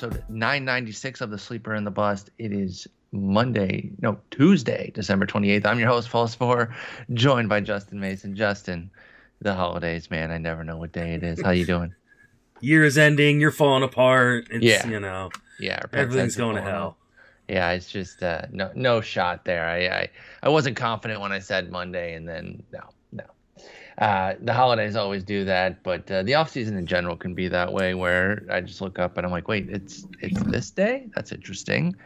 episode 996 of The Sleeper and the Bust. It is Monday, no, Tuesday, December 28th. I'm your host, Paul Sporer, joined by Justin Mason. Justin, the holidays, man. I never know what day it is. How you doing? Year's ending, you're falling apart. It's, Yeah. you know, Yeah, everything's going to hell. Yeah, it's just uh, no no shot there. I, I I wasn't confident when I said Monday, and then no. Uh, the holidays always do that, but uh, the off season in general can be that way, where I just look up and I'm like, wait, it's it's this day. That's interesting.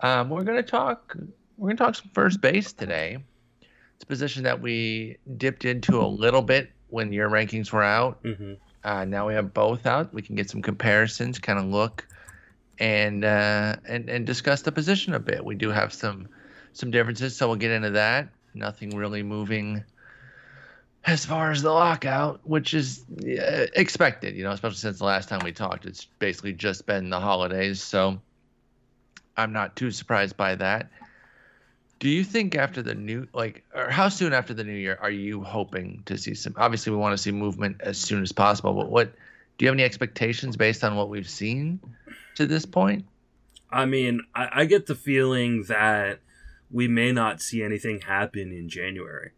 Um, we're gonna talk. We're gonna talk some first base today. It's a position that we dipped into a little bit when your rankings were out. hmm Uh, now we have both out. We can get some comparisons, kind of look and uh, and and discuss the position a bit. We do have some some differences, so we'll get into that. Nothing really moving as far as the lockout, which is uh, expected, you know, especially since the last time we talked. It's basically just been the holidays, so I'm not too surprised by that. Do you think after the new, like, or how soon after the new year are you hoping to see some? Obviously, we want to see movement as soon as possible, but what do you have any expectations based on what we've seen to this point? I mean, I, I get the feeling that we may not see anything happen in January.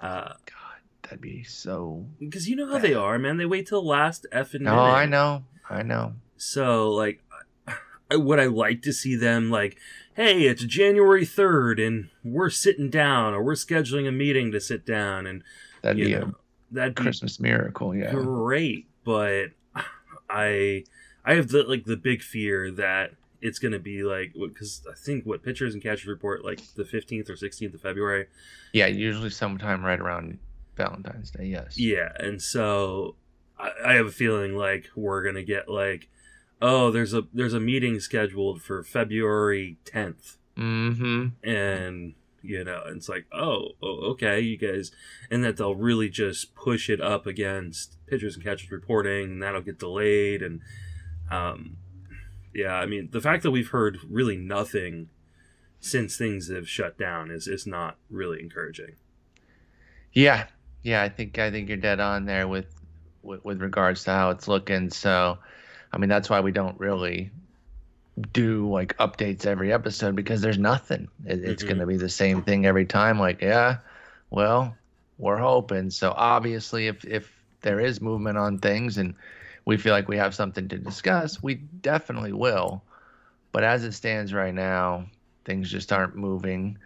Uh, God, that'd be so. because you know how they are, man. They wait till the last effing minute. No, I know, I know. So, like, I, would I like to see them like, hey, it's January third, and we're sitting down, or we're scheduling a meeting to sit down, and That'd be know, a be Christmas miracle. Yeah. great, but I I have the like the big fear that it's gonna be like because I think what pitchers and catchers report like the fifteenth or sixteenth of February. Yeah, usually sometime right around Valentine's Day. Yes. Yeah, and so I, I have a feeling like we're gonna get like, oh, there's a there's a meeting scheduled for February tenth, Mm-hmm. and you know it's like oh, oh okay you guys and that they'll really just push it up against pitchers and catchers reporting and that'll get delayed and um yeah i mean the fact that we've heard really nothing since things have shut down is is not really encouraging Yeah, yeah. I think I think you're dead on there with, with with regards to how it's looking. So, I mean, that's why we don't really do like updates every episode because there's nothing. It, it's Mhm. going to be the same thing every time. Like, yeah, well, we're hoping. So obviously, if if there is movement on things and we feel like we have something to discuss, we definitely will. But as it stands right now, things just aren't moving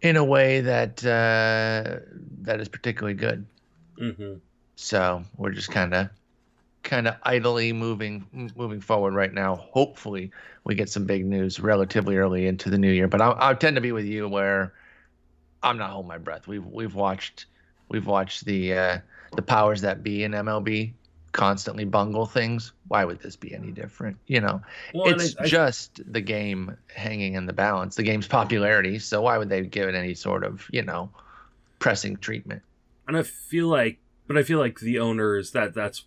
in a way that uh, that is particularly good. mm-hmm. So we're just kind of kind of idly moving moving forward right now. Hopefully, we get some big news relatively early into the new year. But I, I tend to be with you where I'm not holding my breath. We've we've watched we've watched the uh, the powers that be in MLB constantly bungle things. Why would this be any different? You know, well, it's I, I, just the game hanging in the balance, the game's popularity. So why would they give it any sort of you know pressing treatment? and I feel like but i feel like the owners that that's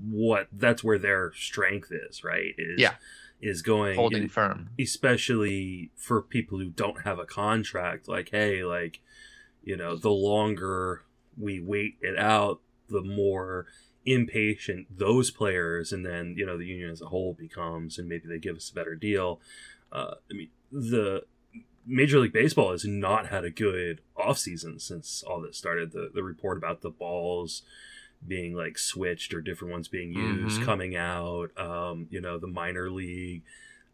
what that's where their strength is right is Yeah. is going Holding firm. especially for people who don't have a contract like hey like you know the longer we wait it out the more impatient those players and then you know the union as a whole becomes and maybe they give us a better deal uh, i mean the major league baseball has not had a good offseason since all this started the, the report about the balls being like switched or different ones being used Mhm. coming out um, you know the minor league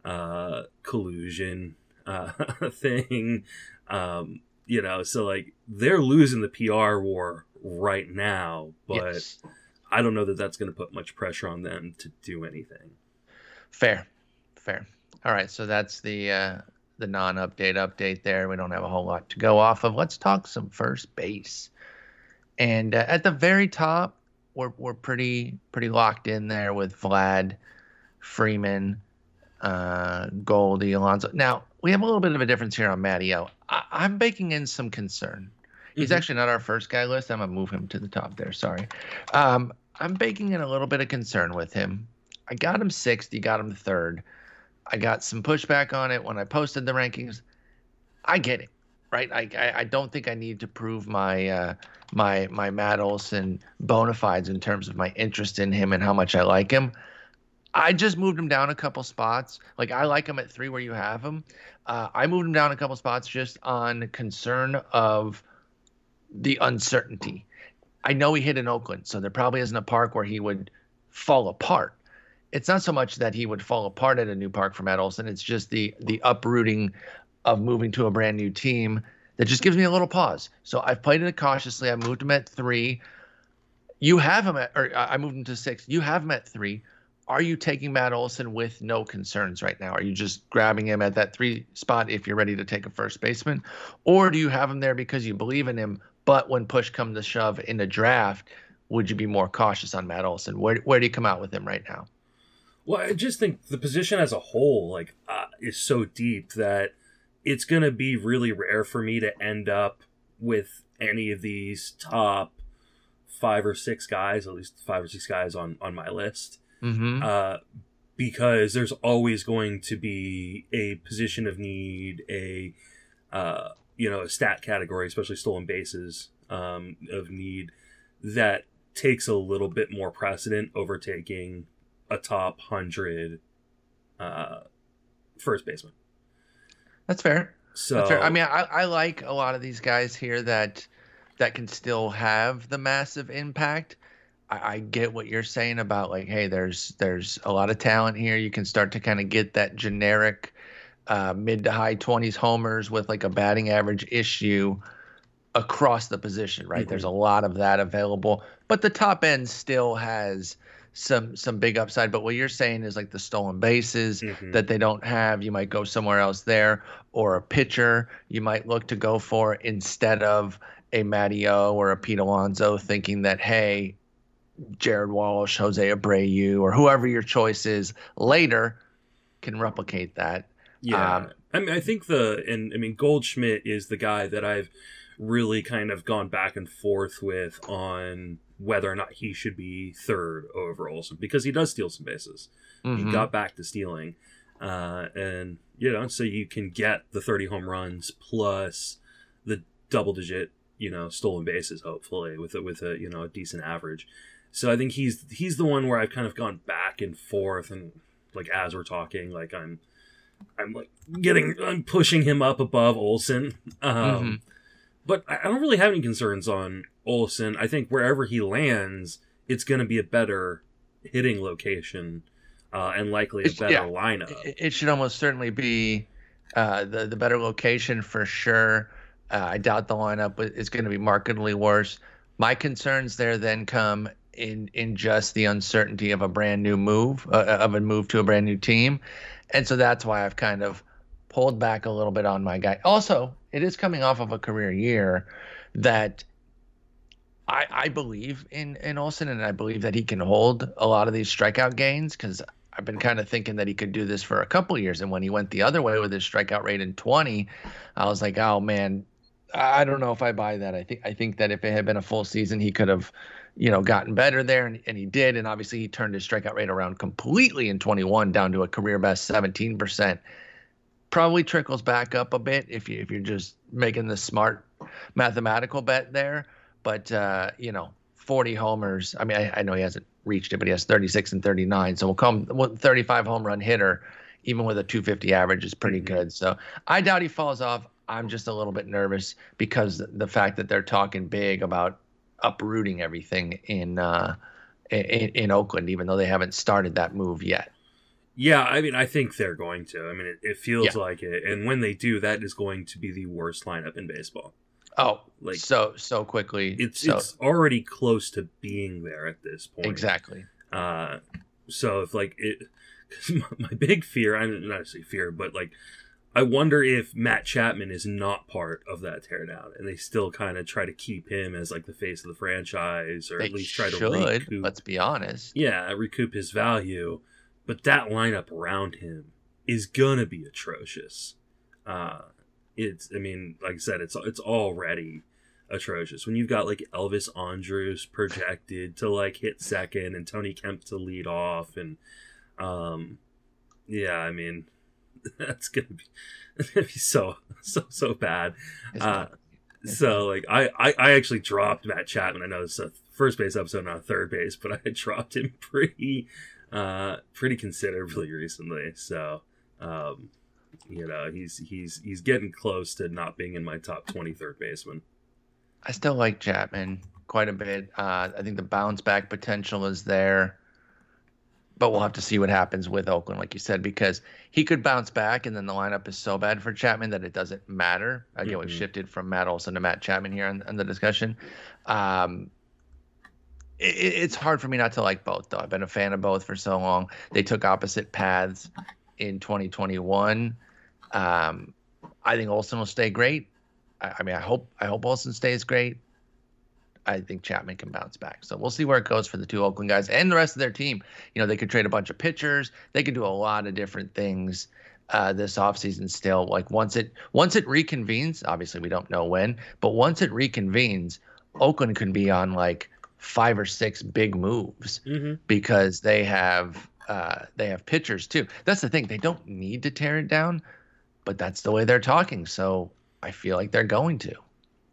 uh, collusion uh, thing. Um, you know, so like they're losing the PR war right now, but yes. I don't know that that's going to put much pressure on them to do anything. Fair, fair. All right, so that's the uh, the non-update update there. We don't have a whole lot to go off of. Let's talk some first base. And uh, at the very top, we're we're pretty pretty locked in there with Vlad, Freeman, uh, Goldie, Alonso. Now we have a little bit of a difference here on Matty I'm baking in some concern. He's Mhm. actually not our first guy list. I'm gonna move him to the top there. Sorry. Um, I'm baking in a little bit of concern with him. I got him sixth. You got him third. I got some pushback on it when I posted the rankings. I get it, right? I I, I don't think I need to prove my uh, my my Matt Olson bona fides in terms of my interest in him and how much I like him. I just moved him down a couple spots. Like I like him at three where you have him. Uh, I moved him down a couple spots just on concern of the uncertainty. I know he hit in Oakland, so there probably isn't a park where he would fall apart. It's not so much that he would fall apart at a new park for Matt Olson. It's just the the uprooting of moving to a brand new team that just gives me a little pause. So I've played it cautiously. I moved him at three. You have him at, or I moved him to six. You have him at three. Are you taking Matt Olson with no concerns right now? Are you just grabbing him at that three spot if you're ready to take a first baseman? Or do you have him there because you believe in him, but when push comes to shove in the draft, would you be more cautious on Matt Olson? Where, where do you come out with him right now? Well, I just think the position as a whole, like, uh, is so deep that it's going to be really rare for me to end up with any of these top five or six guys, at least five or six guys on on my list, mm-hmm. uh, because there's always going to be a position of need, a uh, you know, a stat category, especially stolen bases um, of need that takes a little bit more precedent over taking a top hundred uh, first baseman. That's fair. So That's fair. I mean, I, I like a lot of these guys here that that can still have the massive impact. I, I get what you're saying about like, hey, there's there's a lot of talent here. You can start to kind of get that generic uh, mid to high 20s homers with like a batting average issue across the position, right? Mhm. There's a lot of that available, but the top end still has some some big upside. But what you're saying is like the stolen bases Mhm. that they don't have, you might go somewhere else there, or a pitcher you might look to go for instead of a Matty O or a Pete Alonso, thinking that hey, Jared Walsh, Jose Abreu, or whoever your choice is later can replicate that. Yeah, Um, I mean, I think the and I mean Goldschmidt is the guy that I've really kind of gone back and forth with on whether or not he should be third over Olson because he does steal some bases. He Mhm. got back to stealing, uh, and you know, so you can get the thirty home runs plus the double digit, you know, stolen bases. Hopefully, with a, with a you know a decent average. So I think he's he's the one where I've kind of gone back and forth, and like as we're talking, like I'm I'm like getting I'm pushing him up above Olson. Um, Mhm. But I don't really have any concerns on Olson. I think wherever he lands, it's going to be a better hitting location uh, and likely a better yeah. lineup. It, it should almost certainly be uh, the the better location for sure. Uh, I doubt the lineup is going to be markedly worse. My concerns there then come in in just the uncertainty of a brand new move uh, of a move to a brand new team, and so that's why I've kind of pulled back a little bit on my guy. Also, it is coming off of a career year that I, I believe in in Olson, and I believe that he can hold a lot of these strikeout gains because I've been kind of thinking that he could do this for a couple years. And when he went the other way with his strikeout rate in 20, I was like, oh man, I don't know if I buy that. I think I think that if it had been a full season, he could have, you know, gotten better there, and, and he did. And obviously, he turned his strikeout rate around completely in 21, down to a career best 17 percent. Probably trickles back up a bit if you if you're just making the smart mathematical bet there. But uh, you know, 40 homers. I mean, I, I know he hasn't reached it, but he has 36 and 39. So we'll come well, 35 home run hitter, even with a 250 average, is pretty Mhm. good. So I doubt he falls off. I'm just a little bit nervous because the fact that they're talking big about uprooting everything in uh, in, in Oakland, even though they haven't started that move yet. Yeah, I mean, I think they're going to. I mean, it, it feels Yeah. like it. And when they do, that is going to be the worst lineup in baseball. Oh, Like, so so quickly. it's so, it's already close to being there at this point. exactly. Uh, so if like it, cause my, my big fear, I'm not say fear, but like, I wonder if Matt Chapman is not part of that teardown, and they still kind of try to keep him as like the face of the franchise, or They at least try to recoup. Let's be honest. yeah, recoup his value. But that lineup around him is gonna be atrocious. Uh, it's, I mean, like I said, it's it's already atrocious. When you've got like Elvis Andrus projected to like hit second and Tony Kemp to lead off, and um, yeah, I mean, that's gonna be that's gonna be so so so bad. Uh, so like I, I I actually dropped Matt Chapman. I know it's a first base episode, not third base, but I dropped him pretty uh pretty considerably recently. So um you know he's he's he's getting close to not being in my top twenty third baseman. I still like Chapman quite a bit. Uh, I think the bounce back potential is there, but we'll have to see what happens with Oakland, like you said, because he could bounce back, and then the lineup is so bad for Chapman that it doesn't matter. I get Mhm. we shifted from Matt Olson to Matt Chapman here on, on the discussion. Um, it, it's hard for me not to like both, though. I've been a fan of both for so long. They took opposite paths in 2021. Um, I think Olson will stay great. I, I mean, I hope I hope Olson stays great. I think Chapman can bounce back. So we'll see where it goes for the two Oakland guys and the rest of their team. You know, they could trade a bunch of pitchers. They could do a lot of different things uh, this offseason still. Like once it once it reconvenes, obviously we don't know when, but once it reconvenes, Oakland can be on like five or six big moves Mm-hmm. because they have uh, they have pitchers too. That's the thing; they don't need to tear it down, but that's the way they're talking. So I feel like they're going to.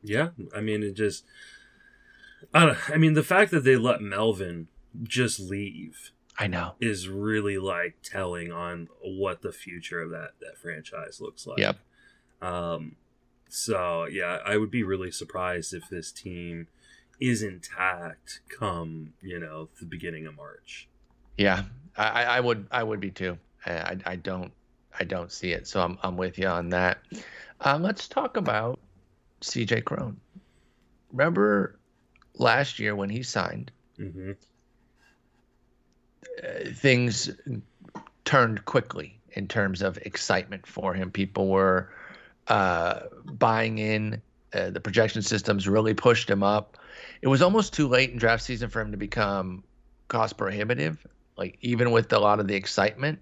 Yeah, I mean it just. I. I mean the fact that they let Melvin just leave I know. is really like telling on what the future of that that franchise looks like. Yep. Um. So yeah, I would be really surprised if this team is intact come you know the beginning of March. Yeah, I, I would I would be too. I, I, don't I don't see it. So I'm I'm with you on that. Uh, let's talk about C.J. Cron. Remember last year when he signed, Mm-hmm. uh, things turned quickly in terms of excitement for him. People were uh, buying in. Uh, the projection systems really pushed him up. It was almost too late in draft season for him to become cost prohibitive. Like even with a lot of the excitement,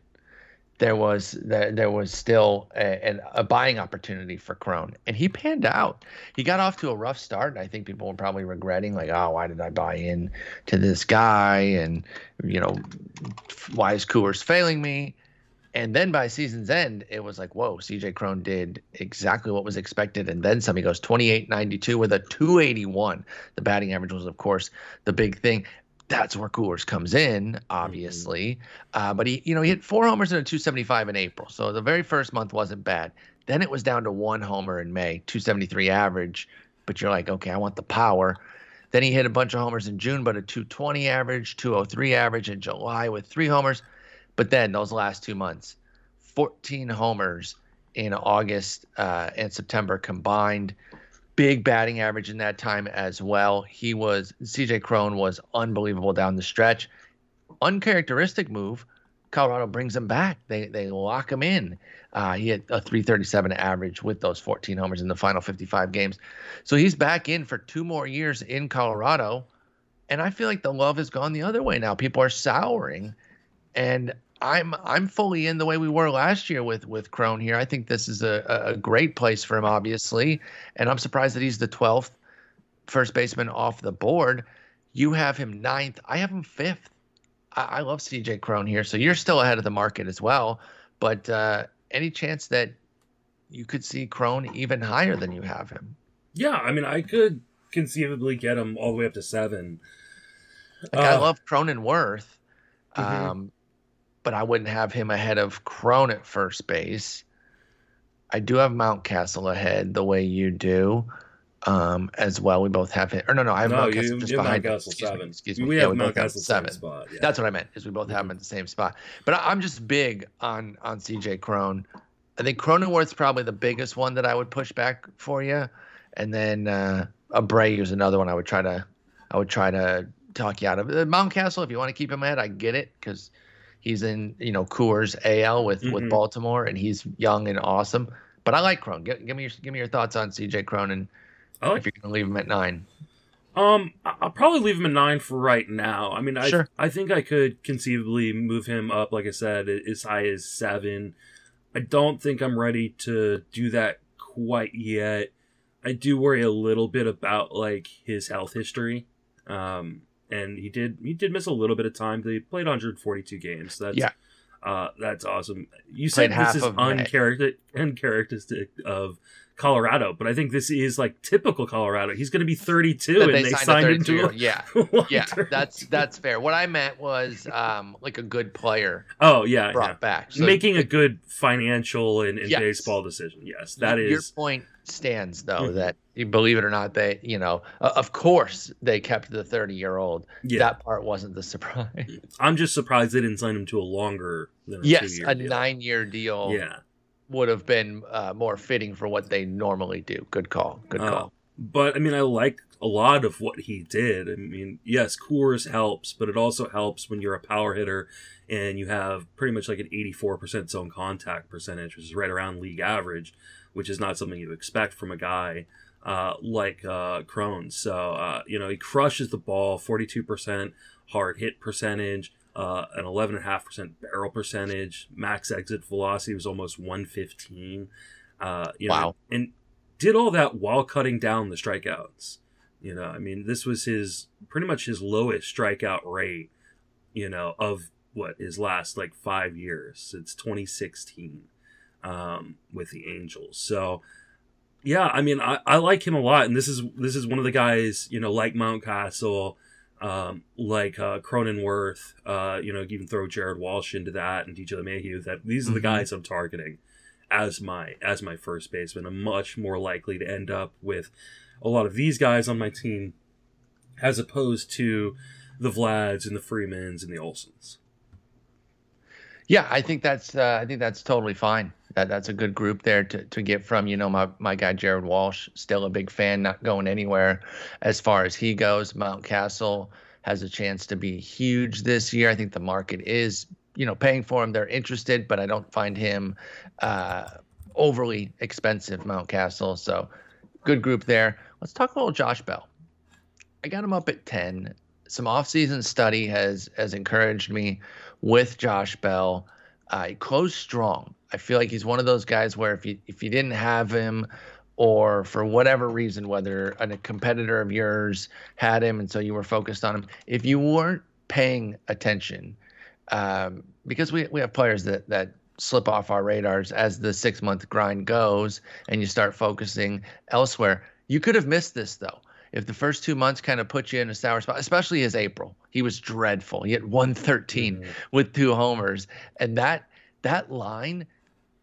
there was there, there was still a, a buying opportunity for Cron, and he panned out. He got off to a rough start. and I think people were probably regretting, like, oh, why did I buy in to this guy? And you know, why is Coors failing me? And then by season's end, it was like, whoa, CJ Cron did exactly what was expected. And then some. He goes 28 92 with a 281. The batting average was, of course, the big thing. That's where Coors comes in, obviously. Uh, but he, you know, he hit four homers in a 275 in April. So the very first month wasn't bad. Then it was down to one homer in May, 273 average. But you're like, okay, I want the power. Then he hit a bunch of homers in June, but a 220 average, 203 average in July with three homers. But then those last two months, 14 homers in August uh, and September combined. Big batting average in that time as well. He was CJ Cron was unbelievable down the stretch. Uncharacteristic move. Colorado brings him back. They they lock him in. Uh, he had a 337 average with those 14 homers in the final 55 games. So he's back in for two more years in Colorado. And I feel like the love has gone the other way now. People are souring. And I'm I'm fully in the way we were last year with with Cron here. I think this is a, a great place for him, obviously. And I'm surprised that he's the 12th first baseman off the board. You have him ninth. I have him fifth. I, I love CJ Cron here. So you're still ahead of the market as well. But uh, any chance that you could see Cron even higher than you have him? Yeah, I mean, I could conceivably get him all the way up to seven. Like, I Uh, love Cronenworth, Mhm. um, but I wouldn't have him ahead of Cron at first base. I do have Mountcastle ahead the way you do um, as well. We both have him. Or no, no, I have no, Mountcastle you, just behind. Mountcastle Excuse me, seven. excuse me. We Yeah, have we both have Mountcastle seven. spot. Yeah. That's what I meant. Is we both have him at the same spot. But I, I'm just big on on CJ Cron. I think Cronenworth's probably the biggest one that I would push back for you, and then uh, Abreu is another one I would try to I would try to talk you out of. Uh, Mountcastle, if you want to keep him ahead, I get it because he's in you know Coors AL with with Mhm. Baltimore and he's young and awesome. But I like Cron. Give, give me your give me your thoughts on CJ Cron and like if you're gonna leave him at nine. Um, I'll probably leave him at nine for right now. I mean, I Sure. I think I could conceivably move him up, like I said, as high as seven. I don't think I'm ready to do that quite yet. I do worry a little bit about like his health history. Um, and he did he did miss a little bit of time. He played 142 games. That's Yeah. uh, that's awesome. You said half this is uncharacter- uncharacteristic of Colorado, but I think this is like typical Colorado. He's going to be 32, That and they they signed signed him to a yeah. Yeah, term that's that's fair. What I meant was um, like a good player oh yeah, brought yeah. back. So making a good financial and, and Yes. baseball decision. Yes, that your is point stands though Mhm. that believe it or not they you know uh, of course they kept the 30 year old yeah. that part wasn't the surprise I'm just surprised they didn't sign him to a longer than a yes a nine year deal Yeah, would have been uh, more fitting for what they normally do good call good Uh, call but I mean, I like a lot of what he did. I mean, yes, Coors helps, but it also helps when you're a power hitter and you have pretty much like an 84% zone contact percentage, which is right around league average, which is not something you expect from a guy uh, like uh, Cron's. So, uh, you know, he crushes the ball, 42% hard hit percentage, uh, an 11.5% barrel percentage, max exit velocity was almost 115. Uh, you know, and did all that while cutting down the strikeouts. You know, I mean, this was his pretty much his lowest strikeout rate, you know, of what his last like five years since 2016 um, with the Angels. So, yeah, I mean, I, I like him a lot, and this is this is one of the guys, you know, like Mountcastle, um, like uh, Cronenworth, uh, you know, even throw Jared Walsh into that and DJ LeMahieu. That these are the Mhm. guys I'm targeting as my as my first baseman. I'm much more likely to end up with a lot of these guys on my team as opposed to the Vlads and the Freemans and the Olsons. yeah i think that's uh, i think that's totally fine that that's a good group there to, to get from. You know my, my guy jared walsh still a big fan not going anywhere as far as he goes. Mountcastle has a chance to be huge this year. I think the market is you know paying for him. They're interested but i don't find him uh, overly expensive Mountcastle. So good group there. Let's talk a little josh bell. I got him up at 10 some offseason study has has encouraged me with Josh Bell. Uh, he closed strong. I feel like he's one of those guys where if you if you didn't have him, or for whatever reason, whether a competitor of yours had him and so you were focused on him, if you weren't paying attention, um, because we we have players that that slip off our radars as the six month grind goes, and you start focusing elsewhere. You could have missed this though if the first two months kind of put you in a sour spot, especially as April, he was dreadful. He had 113 Mhm. with two homers, and that that line,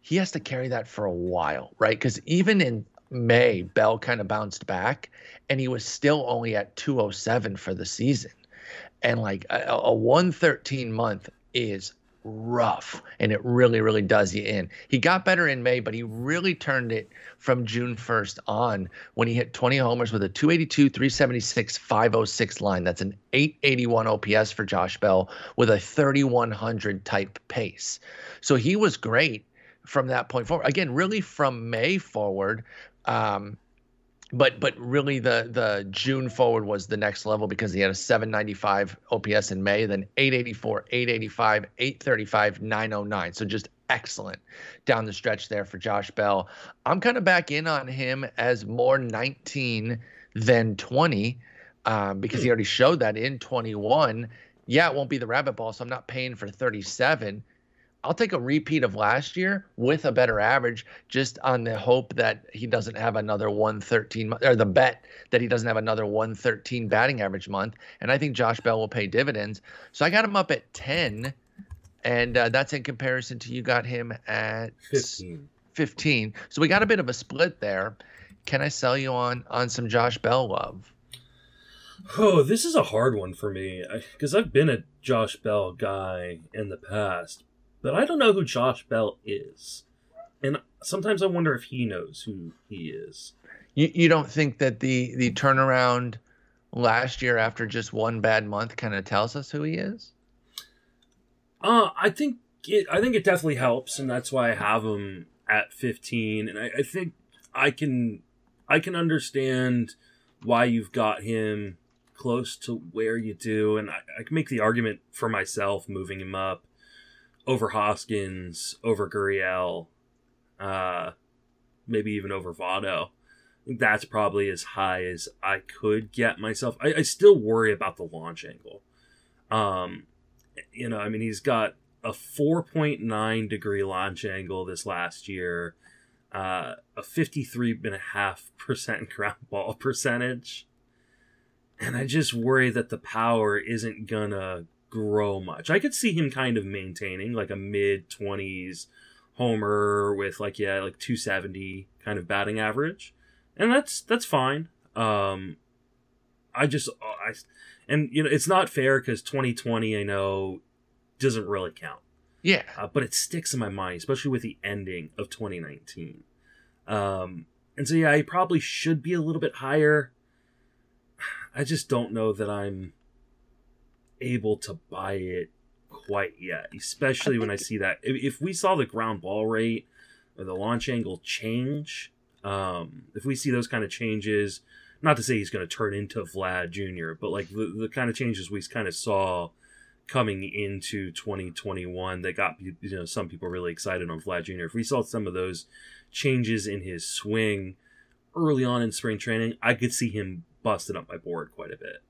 he has to carry that for a while, right? Because even in May, Bell kind of bounced back, and he was still only at 207 for the season, and like a, a 113 month is rough and it really really does you in. He got better in may but he really turned it from june 1st on when he hit 20 homers with a 282 376 506 line. That's an 881 ops for josh bell with a 3100 type pace. So he was great from that point forward again really from may forward um, but but really the the June forward was the next level because he had a 795 OPS in May, then 884, 885, 835, 909. So just excellent down the stretch there for Josh Bell. I'm kind of back in on him as more 19 than 20 um, because he already showed that in 21. Yeah, it won't be the rabbit ball, so I'm not paying for 37. I'll take a repeat of last year with a better average, just on the hope that he doesn't have another 113 or the bet that he doesn't have another 113 batting average month. And I think Josh Bell will pay dividends. So I got him up at 10, and uh, that's in comparison to you got him at 15. 15. So we got a bit of a split there. Can I sell you on on some Josh Bell love? Oh, this is a hard one for me because I've been a Josh Bell guy in the past, but I don't know who Josh Bell is. And sometimes I wonder if he knows who he is. You you don't think that the the turnaround last year after just one bad month kind of tells us who he is? Uh, I think it, I think it definitely helps, and that's why I have him at 15. And I, I think I can I can understand why you've got him close to where you do, and I, I can make the argument for myself moving him up over Hoskins, over Gurriel, uh, maybe even over Votto. That's probably as high as I could get myself. I, I still worry about the launch angle. Um, you know, I mean, he's got a 4.9 degree launch angle this last year. uh, a 53.5% ground ball percentage. And I just worry that the power isn't going to grow much. I could see him kind of maintaining like a mid 20s homer with like yeah, like 270 kind of batting average. And that's that's fine. Um I just I and you know, it's not fair cuz 2020 I know doesn't really count. Yeah. Uh, but it sticks in my mind, especially with the ending of 2019. Um, and so, yeah, I probably should be a little bit higher. I just don't know that I'm able to buy it quite yet, especially when I see that. If, if, we saw the ground ball rate or the launch angle change, um, if we see those kind of changes, not to say he's going to turn into Vlad Jr., but like the, the kind of changes we kind of saw coming into 2021 that got you know some people really excited on Vlad Jr. If we saw some of those changes in his swing early on in spring training, I could see him busting up my board quite a bit.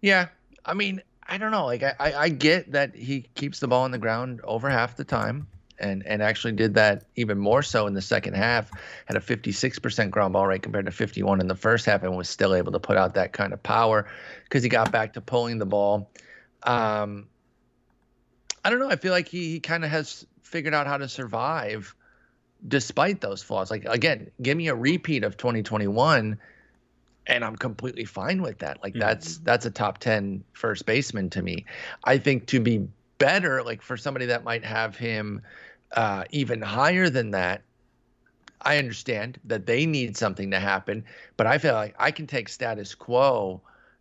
Yeah, I mean, I don't know. Like I, I get that he keeps the ball on the ground over half the time. And, and actually did that even more so in the second half. Had a 56% ground ball rate compared to 51 in the first half, and was still able to put out that kind of power because he got back to pulling the ball um, I don't know. I feel like he, he kind of has figured out how to survive despite those flaws. Like again, give me a repeat of 2021 and I'm completely fine with that. Like that's mm-hmm. that's a top 10 first baseman to me. I think to be better like for somebody that might have him uh, even higher than that I understand that they need something to happen, but I feel like I can take status quo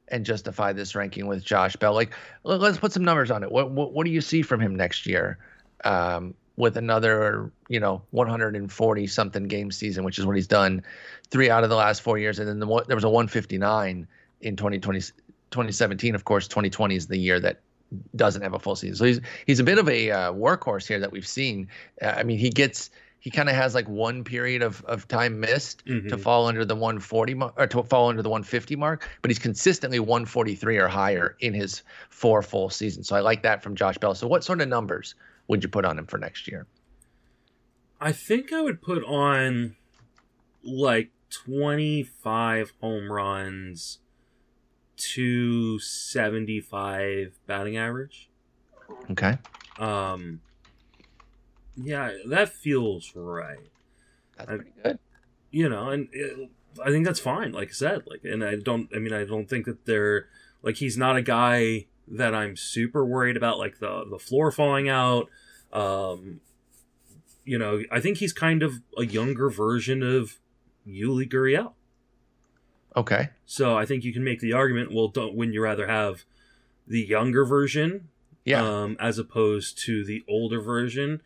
and justify this ranking with Josh Bell. Like, let's put some numbers on it. What what, what do you see from him next year? Um, with another, you know, 140 something game season, which is what he's done three out of the last four years. And then the, there was a 159 in 2020, 2017. Of course, 2020 is the year that doesn't have a full season. So he's he's a bit of a uh, workhorse here that we've seen. Uh, I mean, he gets he kind of has like one period of, of time missed mm-hmm. to fall under the 140 mark or to fall under the 150 mark, but he's consistently 143 or higher in his four full seasons. So I like that from Josh Bell. So what sort of numbers would you put on him for next year? I think I would put on like 25 home runs, 275 batting average. Okay. Um yeah, that feels right. That's pretty good. You know, and it, I think that's fine. Like I said, like, and I don't. I mean, I don't think that they're like he's not a guy that I'm super worried about, like the the floor falling out. Um, you know, I think he's kind of a younger version of Yuli Gurriel. Okay. So I think you can make the argument. Well, don't wouldn't you rather have the younger version, yeah, um, as opposed to the older version?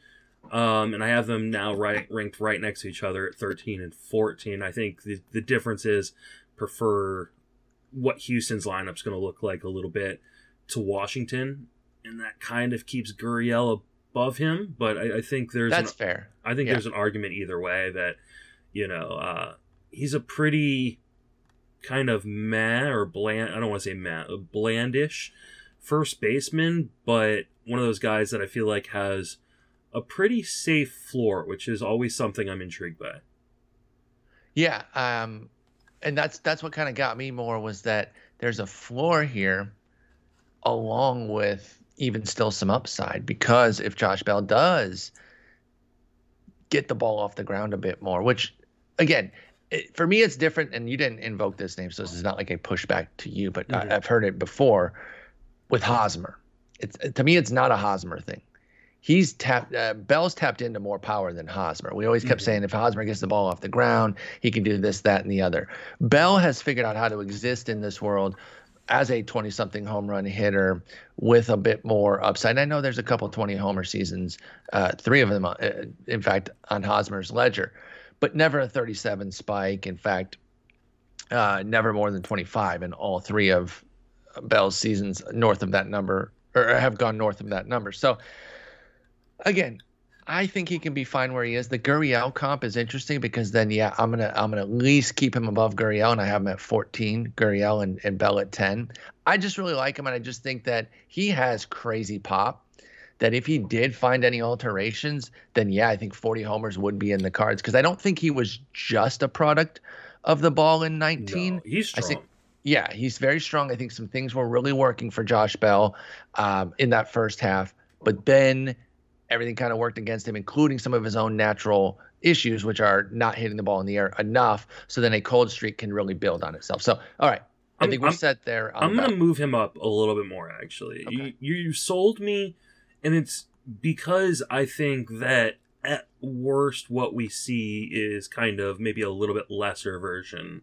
Um, and I have them now right ranked right next to each other at 13 and 14. I think the, the difference is prefer what Houston's lineup's going to look like a little bit to Washington, and that kind of keeps Gurriel above him. But I, I think there's that's an, fair. I think yeah. there's an argument either way that you know uh, he's a pretty kind of meh or bland. I don't want to say meh, blandish first baseman, but one of those guys that I feel like has a pretty safe floor, which is always something I'm intrigued by. Yeah, um, and that's that's what kind of got me more was that there's a floor here, along with even still some upside because if Josh Bell does get the ball off the ground a bit more, which again. It, for me, it's different, and you didn't invoke this name, so this is not like a pushback to you, but mm-hmm. I, I've heard it before with Hosmer. It's to me, it's not a Hosmer thing he's tapped uh, Bell's tapped into more power than Hosmer. We always kept mm-hmm. saying if Hosmer gets the ball off the ground, he can do this, that, and the other. Bell has figured out how to exist in this world as a 20 something home run hitter with a bit more upside. I know there's a couple 20 homer seasons, uh, three of them, uh, in fact, on Hosmer's ledger, but never a 37 spike. In fact, uh, never more than 25 in all three of Bell's seasons north of that number or have gone north of that number. So, again, I think he can be fine where he is. The Gurriel comp is interesting because then, yeah, I'm gonna I'm gonna at least keep him above Gurriel, and I have him at 14, Gurriel and, and Bell at 10. I just really like him, and I just think that he has crazy pop. that if he did find any alterations, then yeah, I think 40 homers would be in the cards because I don't think he was just a product of the ball in 19. No, he's strong. I think, yeah, he's very strong. I think some things were really working for Josh Bell um, in that first half, but then everything kind of worked against him, including some of his own natural issues, which are not hitting the ball in the air enough. So then a cold streak can really build on itself. So, all right. I I'm- think we're I'm- set there. I'm gonna move him up a little bit more. Actually, Okay. you, you sold me, and it's because I think that at worst, what we see is kind of maybe a little bit lesser version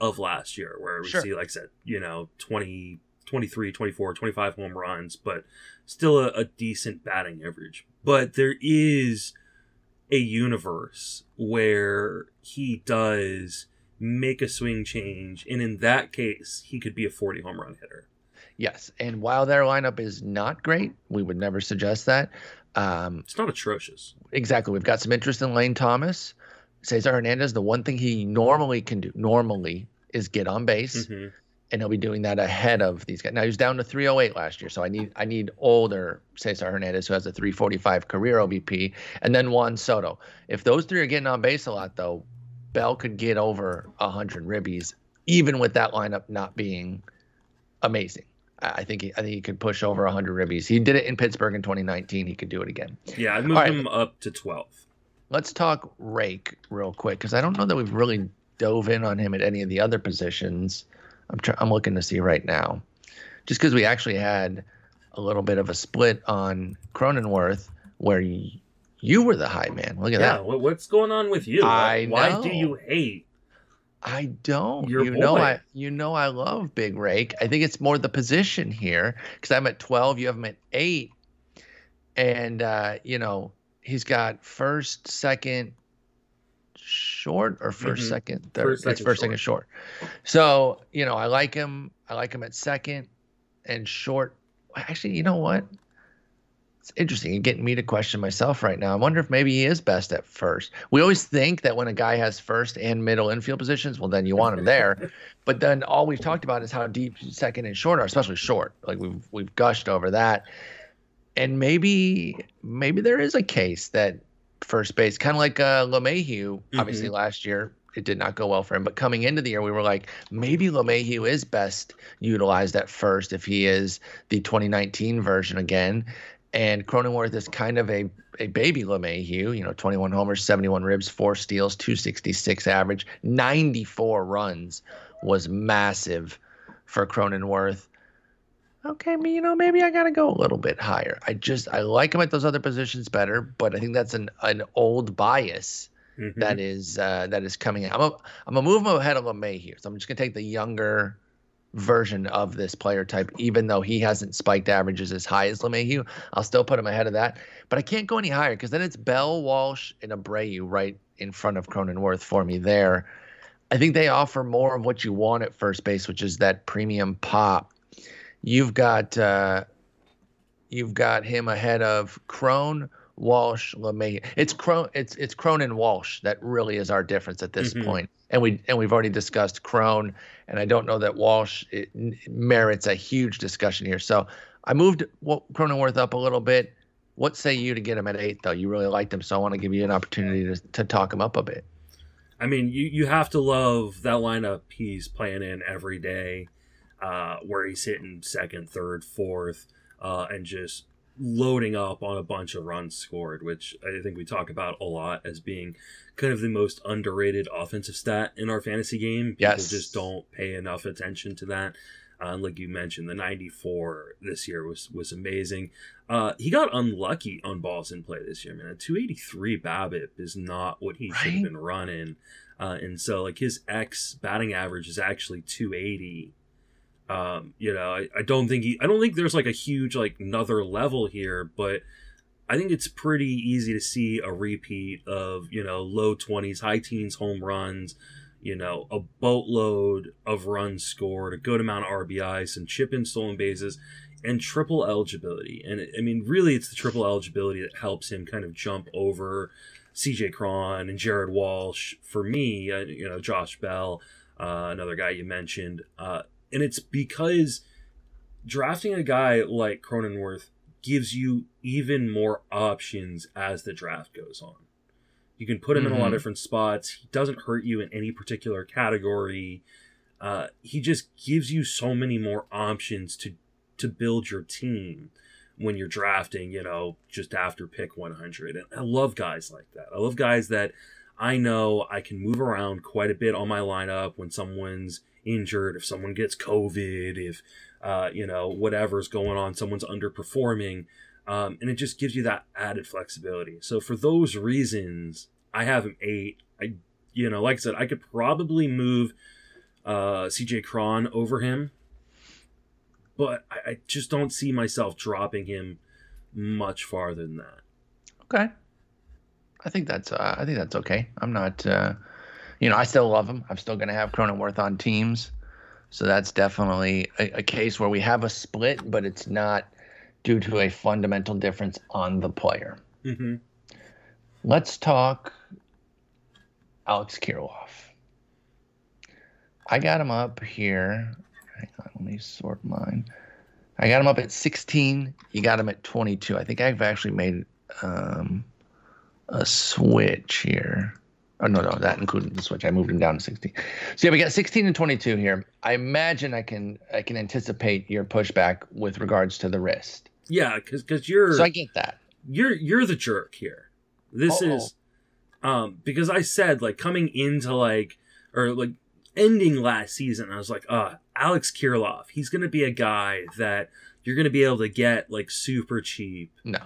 of last year, where we Sure. see, like I said, you know, 20, 23, 24, 25 home runs, but still a, a decent batting average. But there is a universe where he does make a swing change, and in that case, he could be a 40 home run hitter. Yes. And while their lineup is not great, we would never suggest that. Um, It's not atrocious. exactly. We've got some interest in Lane Thomas. Cesar Hernandez, the one thing he normally can do, normally, is get on base. hmm and he'll be doing that ahead of these guys. Now he was down to 308 last year, so I need I need older Cesar Hernandez who has a 345 career OBP, and then Juan Soto. If those three are getting on base a lot, though, Bell could get over 100 ribbies, even with that lineup not being amazing. I I think he, I think he could push over 100 ribbies. He did it in Pittsburgh in 2019. He could do it again. Yeah, I'd move right. him up to 12. Let's talk Rake real quick because I don't know that we've really dove in on him at any of the other positions. I'm try- I'm looking to see right now, just because we actually had a little bit of a split on Cronenworth where y- you were the high man. Look at Yeah, that. what, what's going on with you? I Why know. do you hate? I don't. Your you know. I you know I love Big Rake. I think it's more the position here because I'm at 12. You have him at eight, and uh, you know he's got first, second, short, or 1st Mhm. second, third. First, it's second, first, second, short. So you know I like him. I like him at second and short. Actually, you know what? It's interesting. You're getting me to question myself right now. I wonder if maybe he is best at first. We always think that when a guy has first and middle infield positions, well, then you want him there. but then all we've talked about is how deep second and short are, especially short. Like we've we've gushed over that. And maybe maybe there is a case that first base, kind of like uh, LeMahieu, obviously last year it did not go well for him. But coming into the year, we were like, maybe LeMahieu is best utilized at first if he is the 2019 version again. And Cronenworth is kind of a, a baby LeMahieu, you know, 21 homers, 71 ribs, four steals, 266 average, 94 runs was massive for Cronenworth. Okay, you know, maybe I gotta go a little bit higher. I just I like him at those other positions better, but I think that's an an old bias Mhm. that is uh, that is coming. In. I'm a, I'm gonna move him ahead of LeMahieu, so I'm just gonna take the younger version of this player type, even though he hasn't spiked averages as high as LeMahieu. I'll still put him ahead of that, but I can't go any higher because then it's Bell, Walsh, and Abreu right in front of Cronenworth for me there. I think they offer more of what you want at first base, which is that premium pop. You've got uh, you've got him ahead of Cron, Walsh, LeMay. It's Cron, it's it's Cron and Walsh that really is our difference at this Mhm. point. And we and we've already discussed Cron, and I don't know that Walsh it, merits a huge discussion here. So I moved Cronenworth up a little bit. What say you to get him at eight, though? You really liked him, so I want to give you an opportunity to, to talk him up a bit. I mean, you, you have to love that lineup he's playing in every day, uh, where he's hitting second, third, fourth, uh, and just loading up on a bunch of runs scored, which I think we talk about a lot as being kind of the most underrated offensive stat in our fantasy game. People Yes. just don't pay enough attention to that. Uh, and like you mentioned, the 94 this year was was amazing. Uh, he got unlucky on balls in play this year, man. A 283 BABIP is not what he should have been running. Uh, and so, like, his X batting average is actually 280. Um, you know, I, I don't think he, I don't think there's like a huge, like, another level here, but I think it's pretty easy to see a repeat of, you know, low 20s, high teens home runs, you know, a boatload of runs scored, a good amount of RBI, some chip and stolen bases, and triple eligibility. And I mean, really, it's the triple eligibility that helps him kind of jump over CJ Cron and Jared Walsh. For me, uh, you know, Josh Bell, uh, another guy you mentioned. Uh, and it's because drafting a guy like Cronenworth gives you even more options as the draft goes on. You can put him mm-hmm. in a lot of mm-hmm. different spots. He doesn't hurt you in any particular category. Uh, he just gives you so many more options to to build your team when you're drafting, you know, just after pick 100. And I love guys like that. I love guys that I know I can move around quite a bit on my lineup when someone's injured, if someone gets COVID, if, uh, you know, whatever's going on, someone's underperforming. Um, and it just gives you that added flexibility. So for those reasons, I have him eight. I, you know, like I said, I could probably move uh, CJ Cron over him, but I, I just don't see myself dropping him much farther than that. Okay. I think that's uh, I think that's okay. I'm not, uh, you know, I still love him. I'm still going to have Cronenworth on teams, so that's definitely a, a, case where we have a split, but it's not due to a fundamental difference on the player. Mm-hmm. Let's talk Alex Kirilloff. I got him up here. Hang on, let me sort mine. I got him up at 16. You got him at 22. I think I've actually made um, a switch here. Oh no, no, that included the switch. I moved him down to 16. So yeah, we got 16 and 22 here. I imagine I can I can anticipate your pushback with regards to the wrist. Yeah, because because you're so I get that you're you're the jerk here. This Uh-oh. is um because I said like coming into like or like ending last season, I was like, uh, Alex Kirilloff, he's gonna be a guy that you're gonna be able to get like super cheap. No.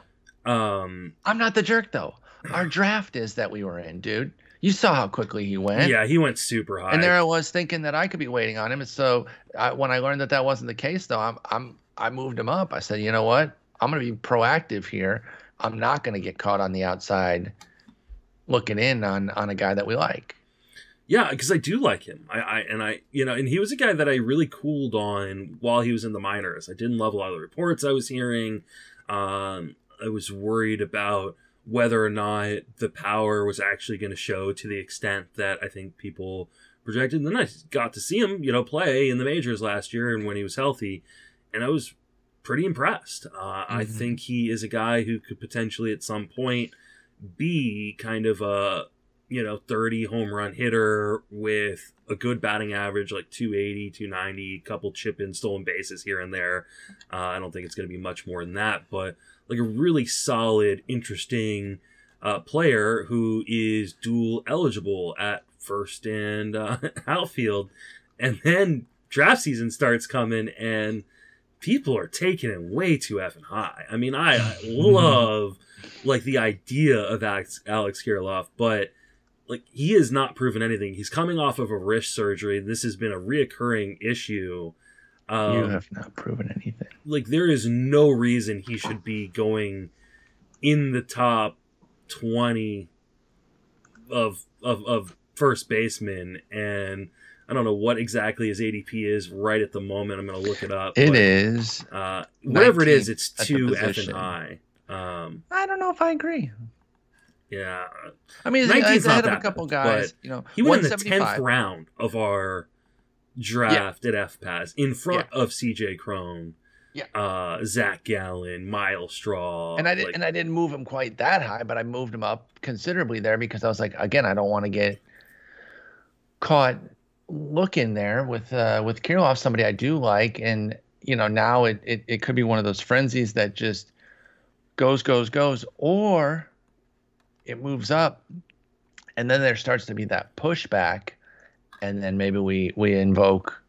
Um I'm not the jerk though our draft is that we were in, dude. You saw how quickly he went. Yeah, he went super high. And there I was thinking that I could be waiting on him. And so I, when I learned that that wasn't the case, though, I'm I'm I moved him up. I said, you know what? I'm going to be proactive here. I'm not going to get caught on the outside looking in on on a guy that we like. Yeah, because I do like him. I, I and I you know, and he was a guy that I really cooled on while he was in the minors. I didn't love a lot of the reports I was hearing. Um, I was worried about whether or not the power was actually going to show to the extent that I think people projected. And then I got to see him, you know, play in the majors last year and when he was healthy, and I was pretty impressed. Uh, mm-hmm. I think he is a guy who could potentially at some point be kind of a you know 30 home run hitter with a good batting average like 280 290 couple chip in stolen bases here and there uh, i don't think it's going to be much more than that but like a really solid, interesting uh, player who is dual eligible at first and uh, outfield. And then draft season starts coming and people are taking it way too effing high. I mean, I, I love like the idea of Alex, Alex Kirilloff, but like he has not proven anything. He's coming off of a wrist surgery. This has been a reoccurring issue um, you have not proven anything. Like there is no reason he should be going in the top twenty of of of first baseman and I don't know what exactly his ADP is right at the moment. I'm going to look it up. It but, is uh, whatever it is. It's too effing high. Um, I don't know if I agree. Yeah, I mean, he's ahead of a couple guys. You know, he went in the tenth round of our draft yeah. at FPAS in front yeah. of CJ Cron, yeah. uh, Zach Gallen, Myles Straw. And I did, like, and I didn't move him quite that high, but I moved him up considerably there because I was like, again, I don't want to get caught looking there with uh, with Kirilloff, somebody I do like, and you know now it, it it could be one of those frenzies that just goes goes goes, or it moves up, and then there starts to be that pushback and then maybe we we invoke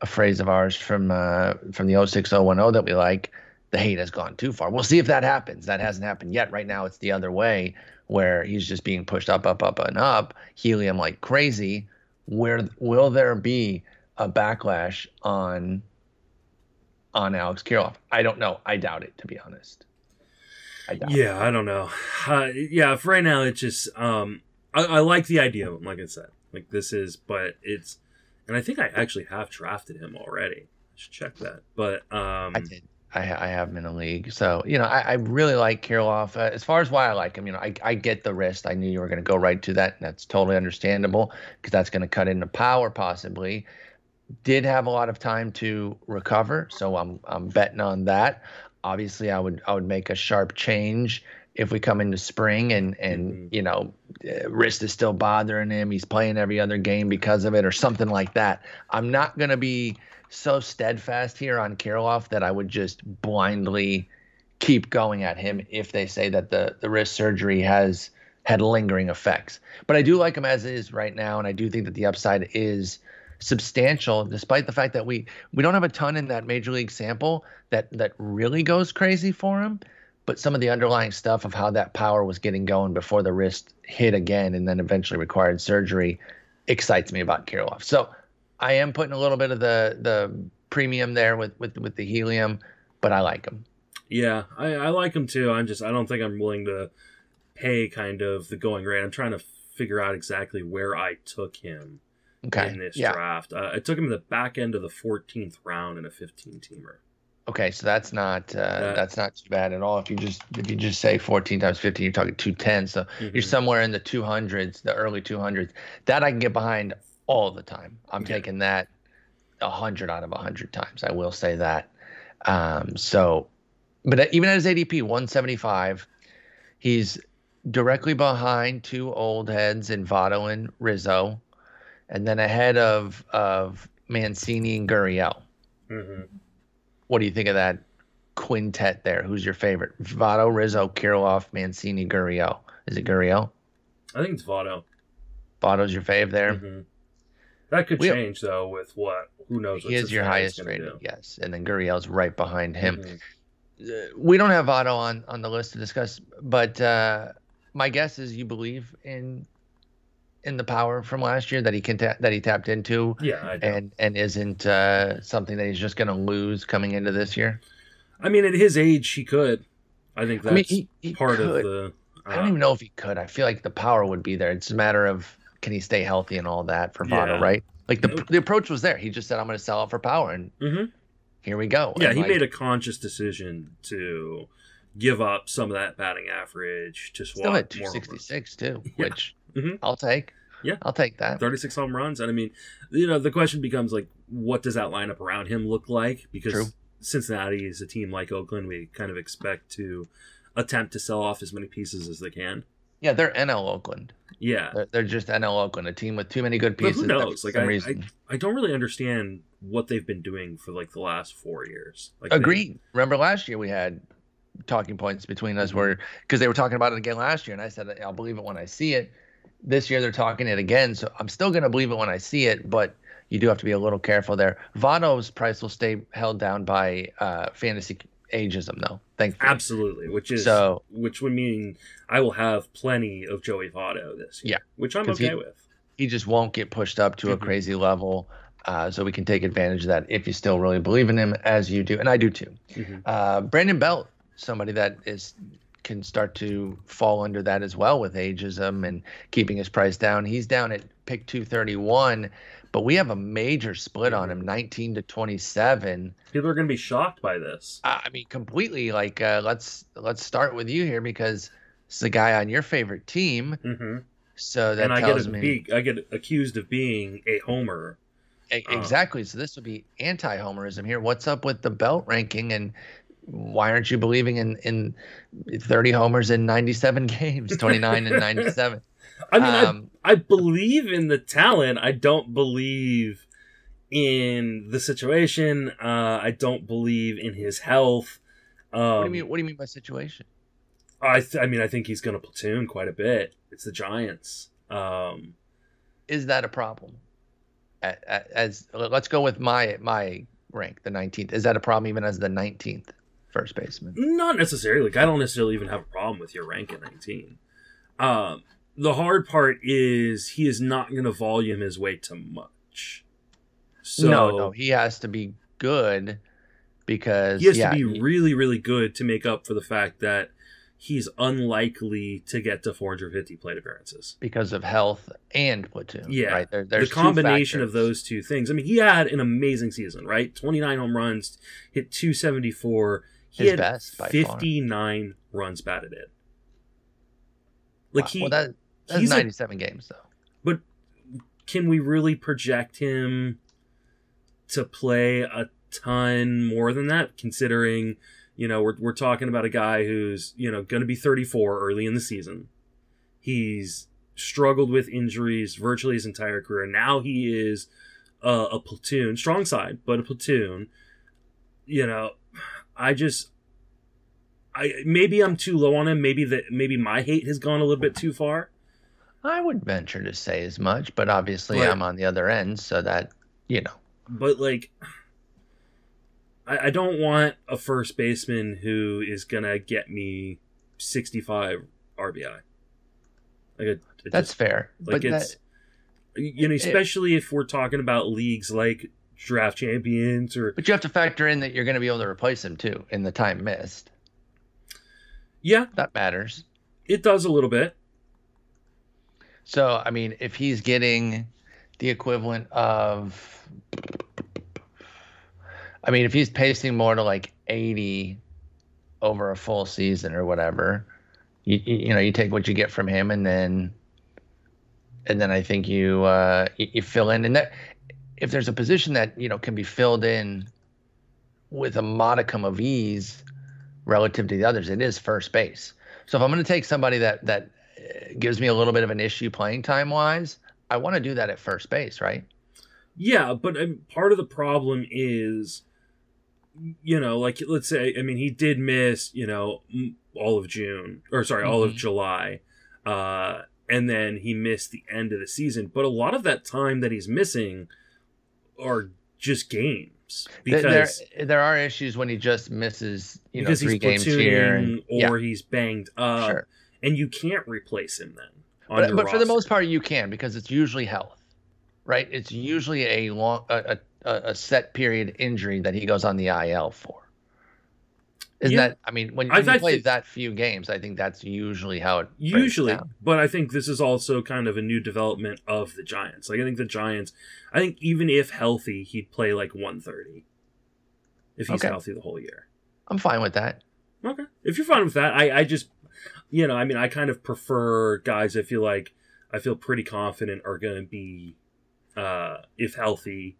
a phrase of ours from uh, from the 06010 that we like. The hate has gone too far. We'll see if that happens. That hasn't happened yet. Right now, it's the other way where he's just being pushed up, up, up, and up, helium like crazy. Where will there be a backlash on on Alex Kirilloff? I don't know. I doubt it, to be honest. I yeah, it. I don't know. Uh, yeah, for right now, it's just um, I, I like the idea of him. Like I said, like this is, but it's, and I think I actually have drafted him already. I should check that. But um, I did. I, I have him in a league, so you know I, I really like Kirilloff. Uh, as far as why I like him, you know, I, I get the wrist. I knew you were going to go right to that. And that's totally understandable because that's going to cut into power possibly. Did have a lot of time to recover, so I'm I'm betting on that. obviously I would I would make a sharp change if we come into spring and and Mhm. you know uh, wrist is still bothering him. He's playing every other game because of it or something like that. I'm not gonna be so steadfast here on Kirilloff that I would just blindly keep going at him if they say that the the wrist surgery has had lingering effects. But I do like him as is right now, and I do think that the upside is substantial, despite the fact that we we don't have a ton in that major league sample that that really goes crazy for him. But some of the underlying stuff of how that power was getting going before the wrist hit again and then eventually required surgery excites me about Kirilloff. So I am putting a little bit of the the premium there with with with the helium, but I like him. Yeah, I, I like him too. I'm just I don't think I'm willing to pay kind of the going rate. I'm trying to figure out exactly where I took him Okay. in this yeah. draft. Uh, I took him in the back end of the 14th round in a 15 teamer. Okay, so that's not uh, That- that's not too bad at all. If you just if you just say 14 times 15, you're talking 210. So you're Mhm. somewhere in the 200s, the early 200s. That I can get behind all the time. I'm Yeah. taking that 100 out of 100 times. I will say that. Um, so, but even at his ADP 175, he's directly behind two old heads in Votto and Rizzo, and then ahead of of Mancini and Gurriel. Mhm. What do you think of that quintet there? Who's your favorite? Votto, Rizzo, Kirilloff, Mancini, Gurriel. Is it Gurriel? I think it's Votto. Votto's your fave there. Mhm. That could We- change though with what who knows. He is your highest rated, do. yes. And then Gurriel's right behind him. Mhm. Uh, we don't have Votto on on the list to discuss, but uh, my guess is you believe in in the power from last year that he can ta- that he tapped into Yeah, and and isn't uh, something that he's just going to lose coming into this year. I mean, at his age, he could. I think that's I mean, he, he part could. of the. I don't uh, even know if he could. I feel like the power would be there. It's a matter of can he stay healthy and all that for Votto, Yeah. right? Like the Nope. the approach was there. He just said, "I'm going to sell it for power," and Mhm. here we go. Yeah, And, he like, made a conscious decision to give up some of that batting average to swap still at more home runs. 266 too, Yeah. which Mhm. I'll take. Yeah. I'll take that. 36 home runs. And I mean, you know, the question becomes like, what does that lineup around him look like? Because True. Cincinnati is a team like Oakland. We kind of expect to attempt to sell off as many pieces as they can. Yeah, they're NL Oakland. Yeah. They're, they're just NL Oakland, a team with too many good But pieces. who knows? Like, I, I. I don't really understand what they've been doing for like the last four years. Like, they- Agreed. Remember last year we had talking points between us where because they were talking about it again last year, and I said I'll believe it when I see it. This year they're talking it again, so I'm still gonna believe it when I see it, but you do have to be a little careful there. Votto's price will stay held down by uh, fantasy ageism, though. Thankfully. Absolutely, which is So- which would mean I will have plenty of Joey Votto this year. Yeah, which I'm okay he- with. he just won't get pushed up to a Mhm. crazy level. Uh, so we can take advantage of that if you still really believe in him, as you do, and I do too. Mhm. Uh, Brandon Belt, somebody that is can start to fall under that as well with ageism and keeping his price down. He's down at pick 231, but we have a major split on him, 19 to 27. People are going to be shocked by this. I mean, completely. Like, uh, let's let's start with you here because it's the guy on your favorite team. hmm So that And I tells get me be, I get accused of being a homer. Uh, Exactly. So this would be anti-homerism here. What's up with the belt ranking, and why aren't you believing in in 30 homers in 97 games, 29 and 97? I mean, um, I, I believe in the talent. I don't believe in the situation. Uh, I don't believe in his health. Um, what do you mean? What do you mean by situation? I, th- I mean, I think he's going to platoon quite a bit. It's the Giants. Um, Is that a problem? A- a- As let's go with my my rank, the 19th. Is that a problem even as the 19th first baseman? Not necessarily. Like, I don't necessarily even have a problem with your rank at 19. Um, the hard part is he is not going to volume his way to much. So no, no, he has to be good because he has yeah, to be he- really, really good to make up for the fact that he's unlikely to get to 450 plate appearances. because of health and platoon. Yeah. right. There, there's the combination of those two things. I mean, he had an amazing season, right? 29 home runs, hit 274. He His best by far. 59 runs batted in. Like Wow. he well, that, that's he's a- 97 games though. But can we really project him to play a ton more than that, considering You know, we're we're talking about a guy who's you know going to be 34 early in the season. He's struggled with injuries virtually his entire career. Now he is uh, a platoon, strong side, but a platoon. You know, I just I maybe I'm too low on him. Maybe that maybe my hate has gone a little bit too far. I would venture to say as much, but obviously But- I'm on the other end, so that you know. But like, I, I don't want a first baseman who is gonna get me 65 RBI. Like, it, it That's just- fair. like but it's that, you know, especially if we're talking about leagues like draft champions or but you have to factor in that you're going to be able to replace him too in the time missed. yeah, That matters. it does a little bit. So, I mean, if he's getting the equivalent of, I mean, if he's pacing more to like 80 over a full season or whatever, you, you, know, you take what you get from him and then, and then I think you, uh, you, you fill in. And that, if there's a position that, you know, can be filled in with a modicum of ease relative to the others, it is first base. So if I'm going to take somebody that, that, uh, gives me a little bit of an issue playing time wise, I want to do that at first base, right? Yeah, but um, part of the problem is, you know, like let's say, I mean, he did miss, you know, all of June, or sorry, all of Mhm. July, uh, and then he missed the end of the season. But a lot of that time that he's missing are just games because there there are issues when he just misses, you know, three games here. And, or yeah, he's banged up, sure. and you can't replace him then. But, but for the most part, you can because it's usually health, right? It's usually a long a, a, a set period injury that he goes on the IL for. Isn't Yeah. that? I mean, when, when you play think- that few games, I think that's usually how it usually but i think this is also kind of a new development of the giants like i think the giants i think even if healthy he'd play like 130 if he's Okay. healthy the whole year I'm fine with that. okay if you're fine with that i i just you know i mean i kind of prefer guys i feel like i feel pretty confident are going to be uh if healthy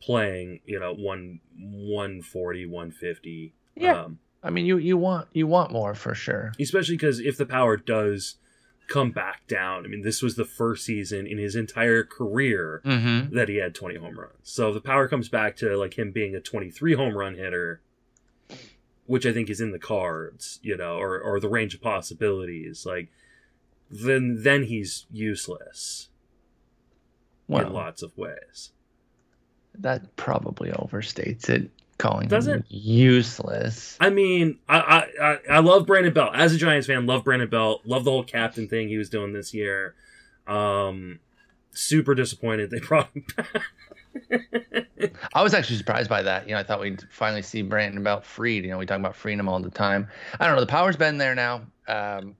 playing you know one 140 150 Yeah. um I mean, you you want you want more for sure. especially because if the power does come back down, I mean, this was the first season in his entire career Mm-hmm. that he had 20 home runs. So if the power comes back to like him being a 23 home run hitter, which I think is in the cards, you know, or or the range of possibilities, like then then he's useless in lots of ways. that probably overstates it. Calling Does him it? useless. I mean, I, I I love Brandon Belt as a Giants fan. Love Brandon Belt. Love the whole captain thing he was doing this year. Um, super disappointed they brought him back. I was actually surprised by that. You know, I thought we'd finally see Brandon about freed. You know, we talk about freeing him all the time. I don't know. The power's been there now. Um,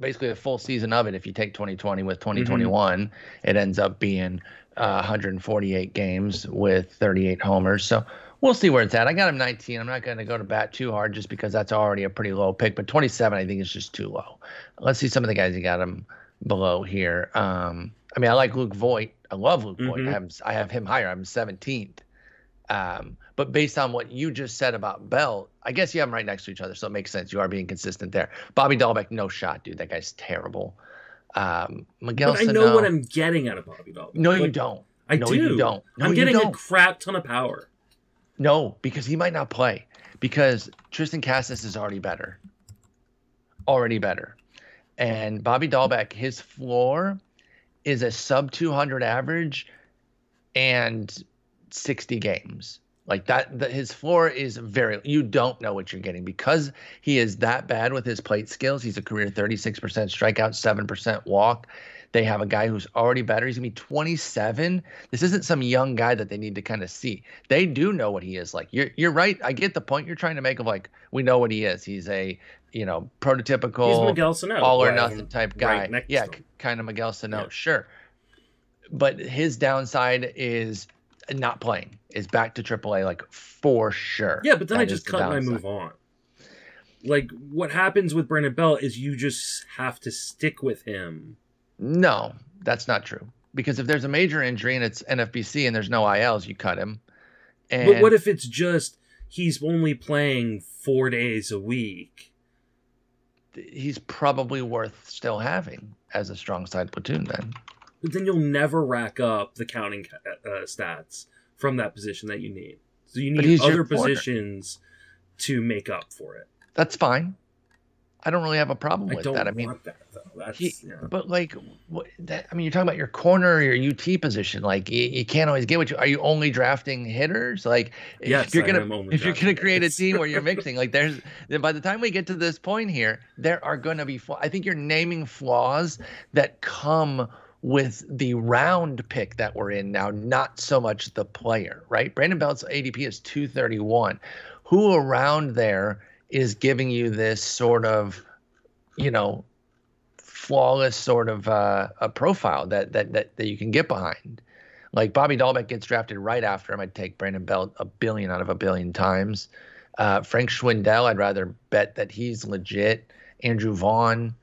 basically, a full season of it. If you take 2020 with 2021, it ends up being uh, 148 games with 38 homers. So we'll see where it's at. I got him 19. I'm not going to go to bat too hard just because that's already a pretty low pick. But 27, I think is just too low. Let's see some of the guys you got him below here. Um, I mean, I like Luke Voit. I love Luke Voit. Mhm. I have I have him higher. I'm 17th. Um, but based on what you just said about Belt, I guess you have them right next to each other, so it makes sense. You are being consistent there. Bobby Dalbec, no shot, dude. That guy's terrible. Um, Miguel But I know Sano- what I'm getting out of Bobby Dalbec. No, you don't. I No, do. you don't. No, I'm getting a don't. crap ton of power. No, because he might not play. Because Triston Casas is already better. Already better. And Bobby Dalbec, his floor is a sub 200 average and 60 games. Like that, that his floor is very you don't know what you're getting because he is that bad with his plate skills. He's a career 36% strikeout, 7% walk. They have a guy who's already better. He's gonna be 27. This isn't some young guy that they need to kind of see. They do know what he is like. You're you're right. I get the point you're trying to make of like we know what he is. He's a you know prototypical Sano. all or who I have nothing type guy. next yeah, to kind of Miguel Sano, Yeah. sure. But his downside is not playing. Is back to AAA like for sure. Yeah, but then I just cut and I move on. Like what happens with Brandon Belt is you just have to stick with him. No, that's not true. Because if there's a major injury and it's NFBC and there's no ILs, you cut him. And But what if it's just he's only playing four days a week. He's probably worth still having as a strong side platoon then. But then you'll never rack up the counting uh, uh stats from that position that you need. So you need other positions to make up for it. That's fine. I don't really have a problem with that. I mean, that, he, yeah. but like, what, that, I mean, you're talking about your corner or your UT position. Like, you, you, can't always get what you. Are you only drafting hitters? Like, yes, if you're gonna if you're gonna create hitters. a team where you're mixing, like, there's by the time we get to this point here, there are gonna be. I think you're naming flaws that come with the round pick that we're in now, not so much the player, right? Brandon Belt's ADP is 231. Who around there is giving you this sort of, you know, flawless sort of uh, a profile that, that that that you can get behind? Like Bobby Dalbec gets drafted right after him. I'd take Brandon Belt a billion out of a billion times. Uh, Frank Schwindel, I'd rather bet that he's legit. Andrew Vaughn,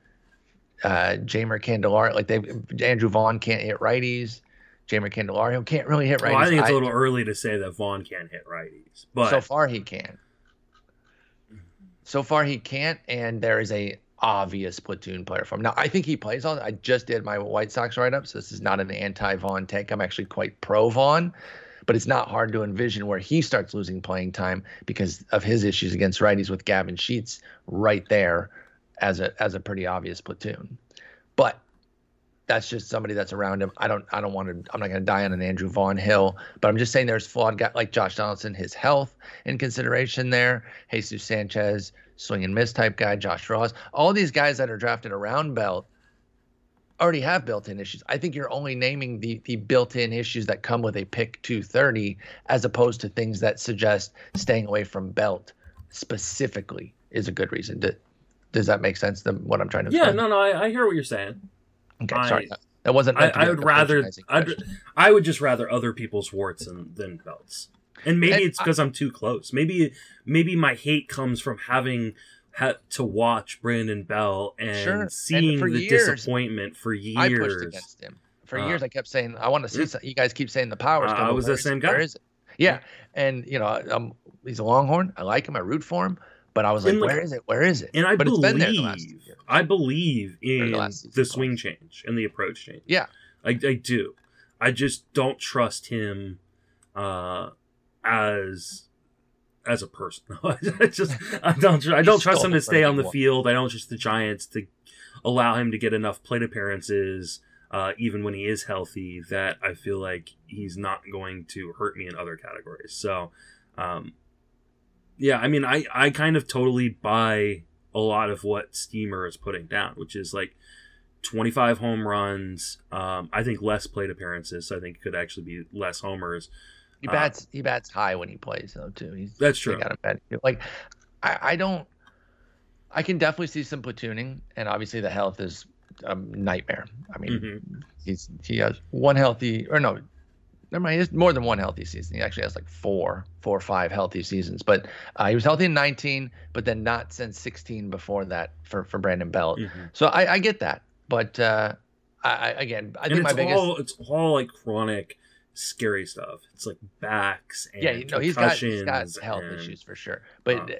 uh, Jeimer Candelario, like they Andrew Vaughn can't hit righties. Jeimer Candelario can't really hit righties. Well, I think it's a little early to say that Vaughn can't hit righties, but so far he can. So far he can't, and there is a obvious platoon player for him. Now I think he plays on. I just did my White Sox write up, so this is not an anti Vaughn take. I'm actually quite pro Vaughn, but it's not hard to envision where he starts losing playing time because of his issues against righties with Gavin Sheets right there as a as a pretty obvious platoon. But that's just somebody that's around him. I don't I don't want to I'm not going to die on an Andrew Vaughn Hill, but I'm just saying there's flawed guys like Josh Donaldson, his health in consideration there. Jesus Sanchez, swing and miss type guy, Josh Ross, all these guys that are drafted around Belt already have built-in issues. I think you're only naming the the built-in issues that come with a pick 230 as opposed to things that suggest staying away from Belt specifically is a good reason to does that make sense? To what I'm trying to. Yeah, explain? no, no, I, I, hear what you're saying. Okay, I, sorry, that wasn't. I, I would rather. I'd, I would just rather other people's warts than, than belts. And maybe and it's because I'm too close. Maybe maybe my hate comes from having had to watch Brandon Belt and sure. seeing and the years, disappointment for years. I pushed against him for uh, years. I kept saying I want to see. Some, you guys keep saying the powers. Uh, I was the same guy. Where is it? Yeah, and you know, um, he's a Longhorn. I like him. I root for him. But I was like, where is it? Where is it? And I but believe, I believe in the, the swing change and the approach change. Yeah, I, I do. I just don't trust him uh, as as a person. I just I don't I don't trust him to stay on the field. I don't trust the Giants to allow him to get enough plate appearances. Uh, even when he is healthy, that I feel like he's not going to hurt me in other categories. So, um, yeah, I mean, I I kind of totally buy a lot of what Steamer is putting down, which is like 25 home runs. Um, I think less plate appearances. So I think it could actually be less homers. He uh, bats. Uh, he bats high when he plays though too. He's that's true. Got a bad, like I, I don't. I can definitely see some platooning, and obviously the health is a nightmare. I mean, mm-hmm. he's he has one healthy or no, never mind. He has more than one healthy season. He actually has like four, four or five healthy seasons. But uh, he was healthy in 19, but then not since 16 before that for for Brandon Belt. Mm-hmm. So I, I, get that, but uh, I, again, I and think my biggest all, it's all like chronic scary stuff. It's like backs and yeah, you know, he's got he's got health and, issues for sure. But uh,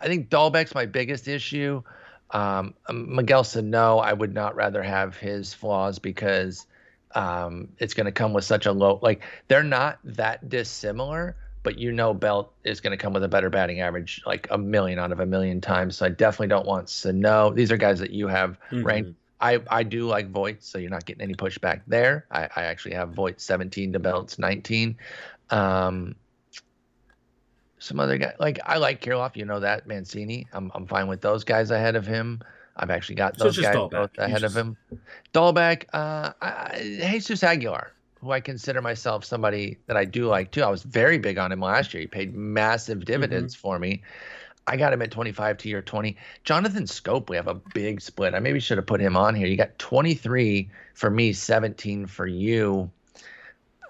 I think Dalbec's my biggest issue. Um, Miguel Sano, I would not rather have his flaws because um, it's going to come with such a low like they're not that dissimilar but you know belt is going to come with a better batting average like a million out of a million times so i definitely don't want sano these are guys that you have mm-hmm. ranked I, I do like Voit, so you're not getting any pushback there. I, I actually have Voit 17 to Belts 19. Um, some other guy like I like Kirilloff, you know that Mancini. I'm I'm fine with those guys ahead of him. I've actually got those so guys both ahead just... of him. Dalbec, uh, I, Jesus Aguilar, who I consider myself somebody that I do like too. I was very big on him last year. He paid massive dividends mm-hmm. for me. I got him at 25 to year 20. Jonathan Schoop, we have a big split. I maybe should have put him on here. You got 23 for me, 17 for you.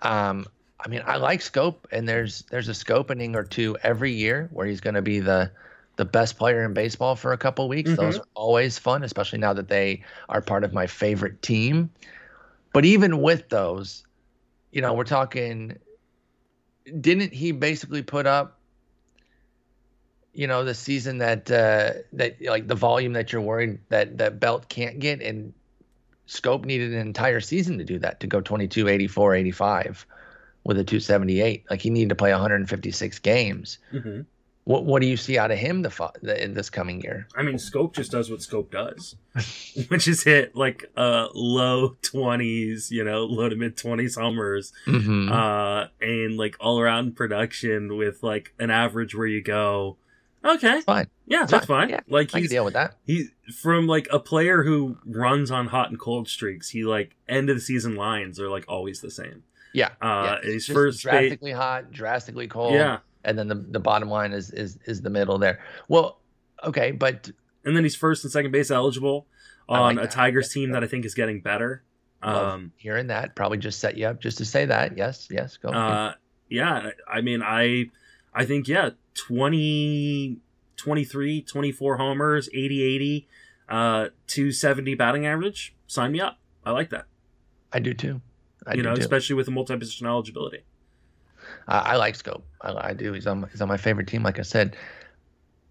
Um, I mean, I like Schoop, and there's there's a scopening or two every year where he's going to be the the best player in baseball for a couple weeks. Mm-hmm. Those are always fun, especially now that they are part of my favorite team. But even with those, you know, we're talking. Didn't he basically put up you know, the season that uh, that like the volume that you're worried that that Belt can't get, and Schoop needed an entire season to do that to go 22, 84, 85 with a 278. Like he needed to play 156 games. Mm-hmm. What what do you see out of him the, the in this coming year? I mean, Schoop just does what Schoop does, which is hit like uh low twenties, you know, low to mid twenties homers, mm-hmm. uh, and like all around production with like an average where you go, okay, fine, yeah, it's that's fine. fine. Yeah, like I can deal with that. he from like a player who runs on hot and cold streaks. He like end of the season lines are like always the same. Yeah, Uh, yeah. his first drastically hot, drastically cold. yeah, and then the, the bottom line is is is the middle there. Well, okay, but and then he's first and second base eligible on like a. Tigers team that I think is getting better. love Um, hearing that probably just set you up just to say that. Yes, yes, go. uh, yeah, I mean, I, I think yeah, 20, 23, 24 homers, 80, 80, uh, 270 batting average. Sign me up. I like that. I do too. I you do know, too. especially with the multi-position eligibility. I, I like Schoop. I, I do. He's on he's on my favorite team. Like I said,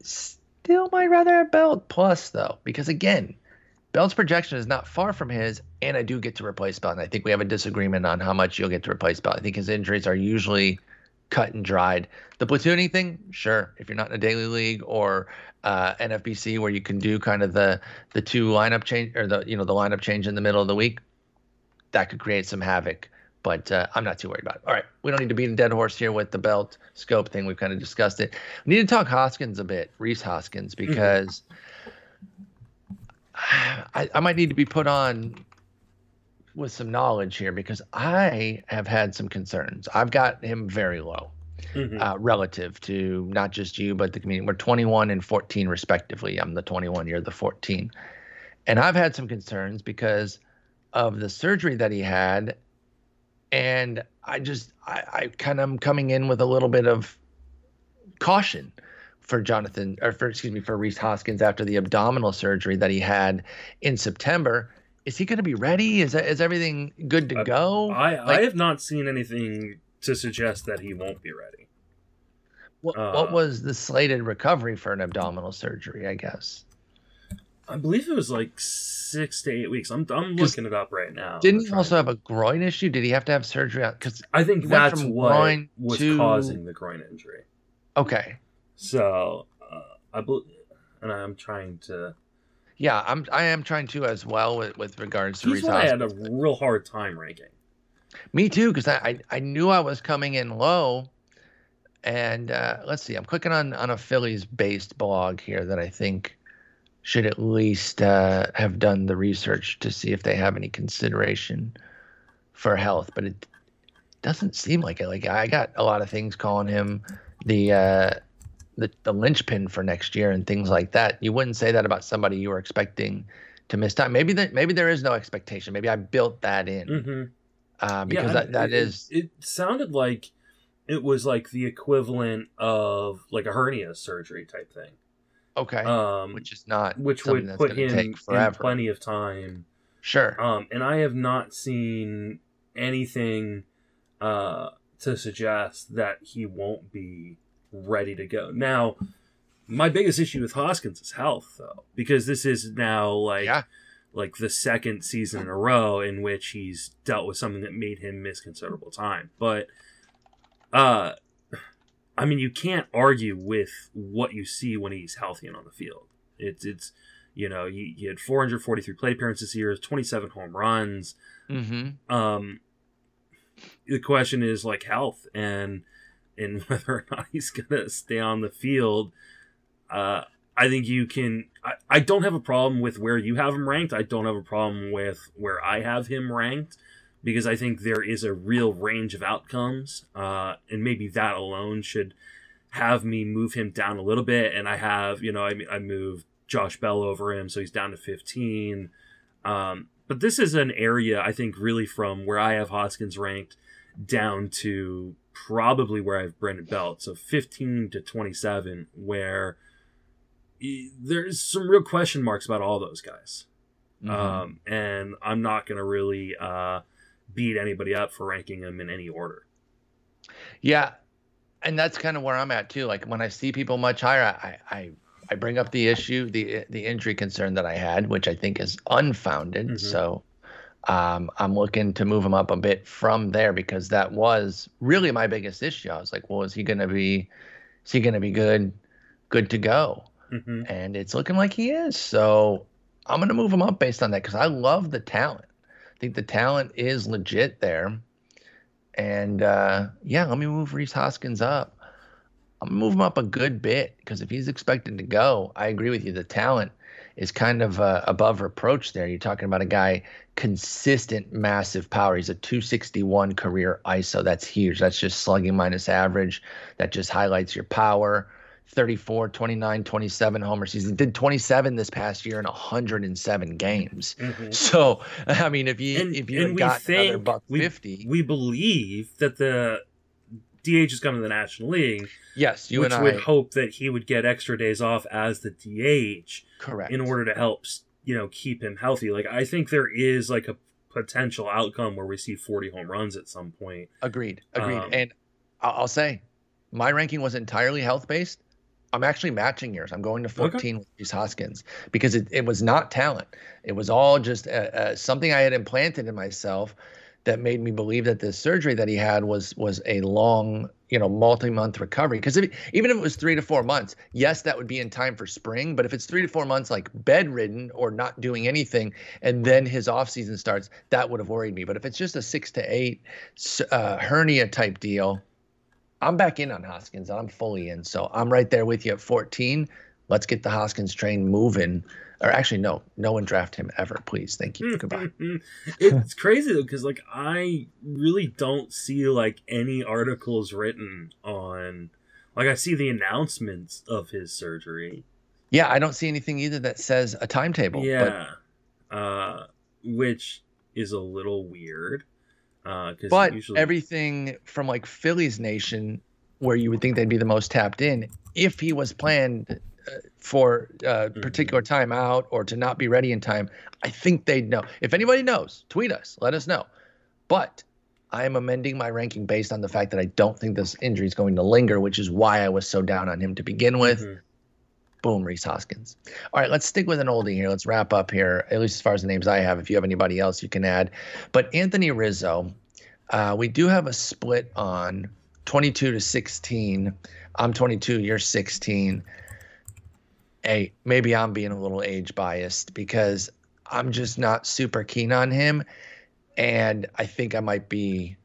still might rather have Belt plus though, because again, Belt's projection is not far from his, and I do get to replace Belt. And I think we have a disagreement on how much you'll get to replace Belt. I think his injuries are usually cut and dried. The platooning thing, sure. If you're not in a daily league or uh, NFBC where you can do kind of the the two lineup change or the you know the lineup change in the middle of the week, that could create some havoc. But uh, I'm not too worried about it. All right, we don't need to beat a dead horse here with the belt Schoop thing. We've kind of discussed it. We need to talk Hoskins a bit, Rhys Hoskins, because I, I might need to be put on with some knowledge here because I have had some concerns. I've got him very low Mhm. uh, relative to not just you, but the community. We're 21 and 14 respectively. I'm the 21, you're the 14. And I've had some concerns because of the surgery that he had. And I just, I, I kind of am coming in with a little bit of caution for Jonathan, or for, excuse me, for Rhys Hoskins after the abdominal surgery that he had in September. Is he going to be ready? Is, is everything good to Uh, go? I, like- I have not seen anything to suggest that he won't be ready. What, Uh, what was the slated recovery for an abdominal surgery? I guess I believe it was like six to eight weeks. I'm, I'm looking it up right now. didn't he also trying- have a groin issue? Did he have to have surgery? Because I think that's what was to- causing the groin injury. okay, So uh, I believe, and I'm trying to. yeah, I'm I am trying to as well with, with regards to He's I had a real hard time ranking. Me too, because I, I I knew I was coming in low, and uh, let's see, I'm clicking on on a Phillies based blog here that I think should at least uh, have done the research to see if they have any consideration for health, but it doesn't seem like it. Like I got a lot of things calling him the uh, the the linchpin for next year and things like that. You wouldn't say that about somebody you were expecting to miss time. Maybe that maybe there is no expectation. Maybe I built that in Mm-hmm. uh, because yeah, that, that it, is It, sounded like it was like the equivalent of like a hernia surgery type thing. Okay, Um, which is not which would put him in plenty of time. Sure. Um, and I have not seen anything uh, to suggest that he won't be ready to go. Now, my biggest issue with Hoskins is health, though, because this is now like Yeah. like the second season in a row in which he's dealt with something that made him miss considerable time. But, uh, I mean, you can't argue with what you see when he's healthy and on the field. It's it's you know he, he had 443 plate appearances this year, 27 home runs. Mm-hmm. Um, the question is like health and and whether or not he's gonna stay on the field. Uh, I think you can. I, I don't have a problem with where you have him ranked. I don't have a problem with where I have him ranked because I think there is a real range of outcomes, uh, and maybe that alone should have me move him down a little bit. And I have, you know, I I moved Josh Bell over him, so he's down to fifteen. Um, but this is an area I think really from where I have Hoskins ranked down to probably where I have Brandon Belt, so 15 to 27, where there's some real question marks about all those guys. Mm-hmm. Um, and I'm not going to really uh, beat anybody up for ranking them in any order. Yeah. and that's kind of where I'm at too. Like when I see people much higher, I, I I bring up the issue, the the injury concern that I had, which I think is unfounded. Mm-hmm. So um, I'm looking to move him up a bit from there because that was really my biggest issue. I was like, well, is he going to be, is he going to be good, good to go? Mm-hmm. And it's looking like he is. So I'm going to move him up based on that because I love the talent. Think the talent is legit there. And uh, yeah, let me move Rhys Hoskins up. I'm gonna move him up a good bit because if he's expected to go, I agree with you. The talent is kind of uh, above reproach there. You're talking about a guy consistent massive power. He's a 261 career ISO. That's huge. That's just slugging minus average. That just highlights your power. 34, 29, 27 homers. He did 27 this past year in 107 games. Mm-hmm. So, I mean, if you and, if you got another buck we, 50, we believe that the DH is coming to the National League. Yes, you which and would hope that he would get extra days off as the DH, correct, in order to help you know keep him healthy. Like I think there is like a potential outcome where we see 40 home runs at some point. Agreed, agreed. Um, and I'll say, my ranking was entirely health based. I'm actually matching yours. I'm going to 14 okay. with Rhys Hoskins because it, it was not talent. It was all just uh, uh, something I had implanted in myself that made me believe that this surgery that he had was was a long, you know, multi-month recovery. Because even if it was three to four months, yes, that would be in time for spring. But if it's three to four months, like bedridden or not doing anything, and then his off season starts, that would have worried me. But if it's just a six to eight uh, hernia type deal, I'm back in on Hoskins. I'm fully in. So I'm right there with you at 14. Let's get the Hoskins train moving. Or actually no no one draft him ever please. Thank you. Goodbye. It's crazy though because like i really don't see like any articles written on like i see the announcements of his surgery. Yeah i don't see anything either that says a timetable yeah. But... uh which is a little weird uh but usually... everything from like phillies nation where you would think they'd be the most tapped in if he was planned for a mm-hmm. particular time out or to not be ready in time, I think they'd know. If anybody knows, tweet us, let us know. But I am amending my ranking based on the fact that I don't think this injury is going to linger, which is why I was so down on him to begin with. Mm-hmm. Boom, Rhys Hoskins. All right, let's stick with an oldie here. Let's wrap up here, at least as far as the names I have. If you have anybody else, you can add. But Anthony Rizzo, uh, we do have a split on 22 to 16. I'm 22, you're 16 hey, maybe I'm being a little age biased because I'm just not super keen on him. And I think I might be,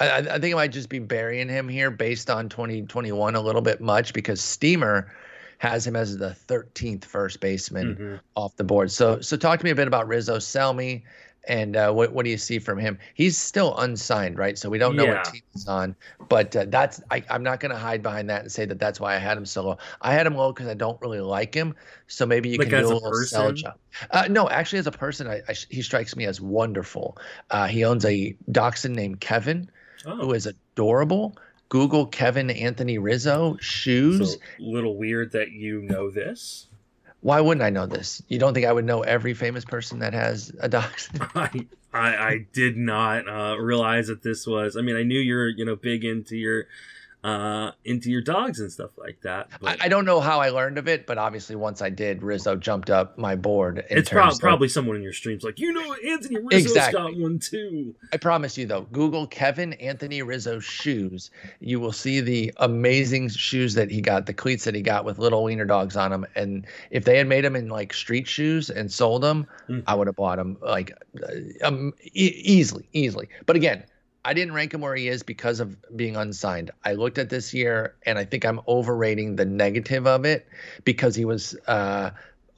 I, I think I might just be burying him here based on 2021 a little bit much because Steamer has him as the 13th first baseman mm-hmm. off the board. So, so talk to me a bit about Rizzo. Sell me and uh, what what do you see from him? He's still unsigned, right? So we don't know yeah. what team he's on. But uh, that's I, am not going to hide behind that and say that that's why I had him so low. I had him low because I don't really like him. So maybe you like can do a, a little sell job. Uh, no, actually, as a person, I, I, he strikes me as wonderful. Uh, he owns a dachshund named Kevin, oh. who is adorable. Google Kevin Anthony Rizzo shoes. So, little weird that you know this why wouldn't I know this? You don't think I would know every famous person that has a dachshund? I, I, I did not uh, realize that this was. I mean, I knew you're you know big into your uh, into your dogs and stuff like that. But... I, I, don't know how I learned of it, but obviously once I did, Rizzo jumped up my board. It's pro- of... probably someone in your streams like, you know, Anthony Rizzo's exactly. got one too. I promise you though, Google Kevin Anthony Rizzo shoes. You will see the amazing shoes that he got, the cleats that he got with little wiener dogs on them. And if they had made them in like street shoes and sold them, mm. I would have bought them like uh, um, e- easily, easily. But again, I didn't rank him where he is because of being unsigned. I looked at this year and I think I'm overrating the negative of it because he was uh,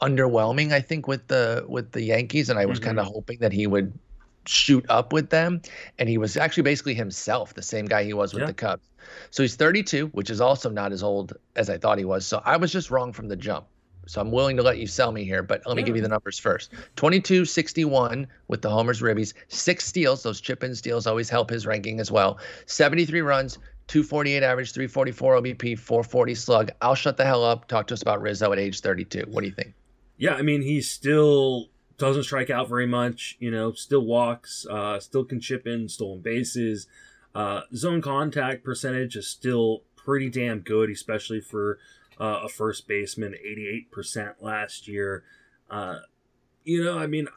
underwhelming. I think with the with the Yankees, and I was mm-hmm. kind of hoping that he would shoot up with them. And he was actually basically himself, the same guy he was with yeah. the Cubs. So he's 32, which is also not as old as I thought he was. So I was just wrong from the jump. So I'm willing to let you sell me here, but let me give you the numbers first. 22 61 with the homers ribbies, six steals. Those chip in steals always help his ranking as well. 73 runs, 248 average, 344 OBP, 440 slug. I'll shut the hell up. Talk to us about Rizzo at age 32. What do you think? Yeah, I mean, he still doesn't strike out very much, you know, still walks, uh, still can chip in stolen bases. Uh, zone contact percentage is still pretty damn good, especially for uh, a first baseman, 88% last year. Uh, you know, I mean,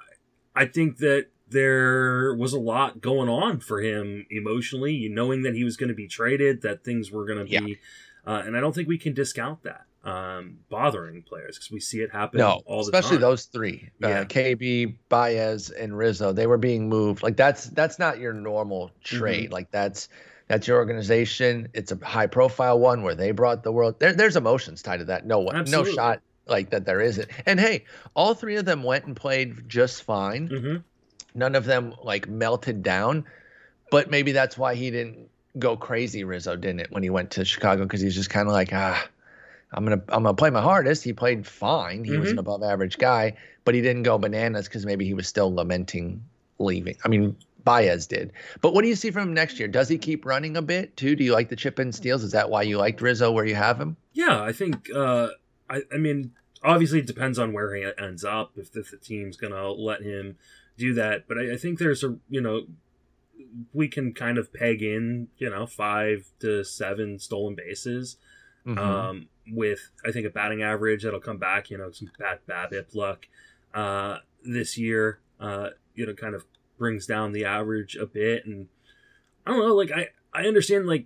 I think that there was a lot going on for him emotionally, knowing that he was going to be traded, that things were going to Yeah. be, uh, and I don't think we can discount that um, bothering players because we see it happen No, all the especially time. those three, Yeah. uh, KB, Baez, and Rizzo. They were being moved. Like that's that's not your normal Mm-hmm. trade. Like that's that's your organization. It's a high profile one where they brought the world. There, there's emotions tied to that. No one, no shot like that. There isn't. And hey, all three of them went and played just fine. hmm None of them like melted down. But maybe that's why he didn't go crazy. Rizzo didn't it when he went to Chicago because he's just kind of like ah. I'm gonna I'm gonna play my hardest. He played fine. He was an Mhm. above average guy, but he didn't go bananas because maybe he was still lamenting leaving. I mean, Baez did. But what do you see from him next year? Does he keep running a bit too? Do you like the chip in steals? Is that why you liked Rizzo where you have him? Yeah, I think. Uh, I, I mean, obviously, it depends on where he ends up. If, if the team's gonna let him do that, but I, I think there's a you know, we can kind of peg in you know five to seven stolen bases. Mhm. Um, with I think a batting average that'll come back. You know, some bad BABIP luck uh, this year. Uh, you know, kind of brings down the average a bit, and I don't know. Like I I understand like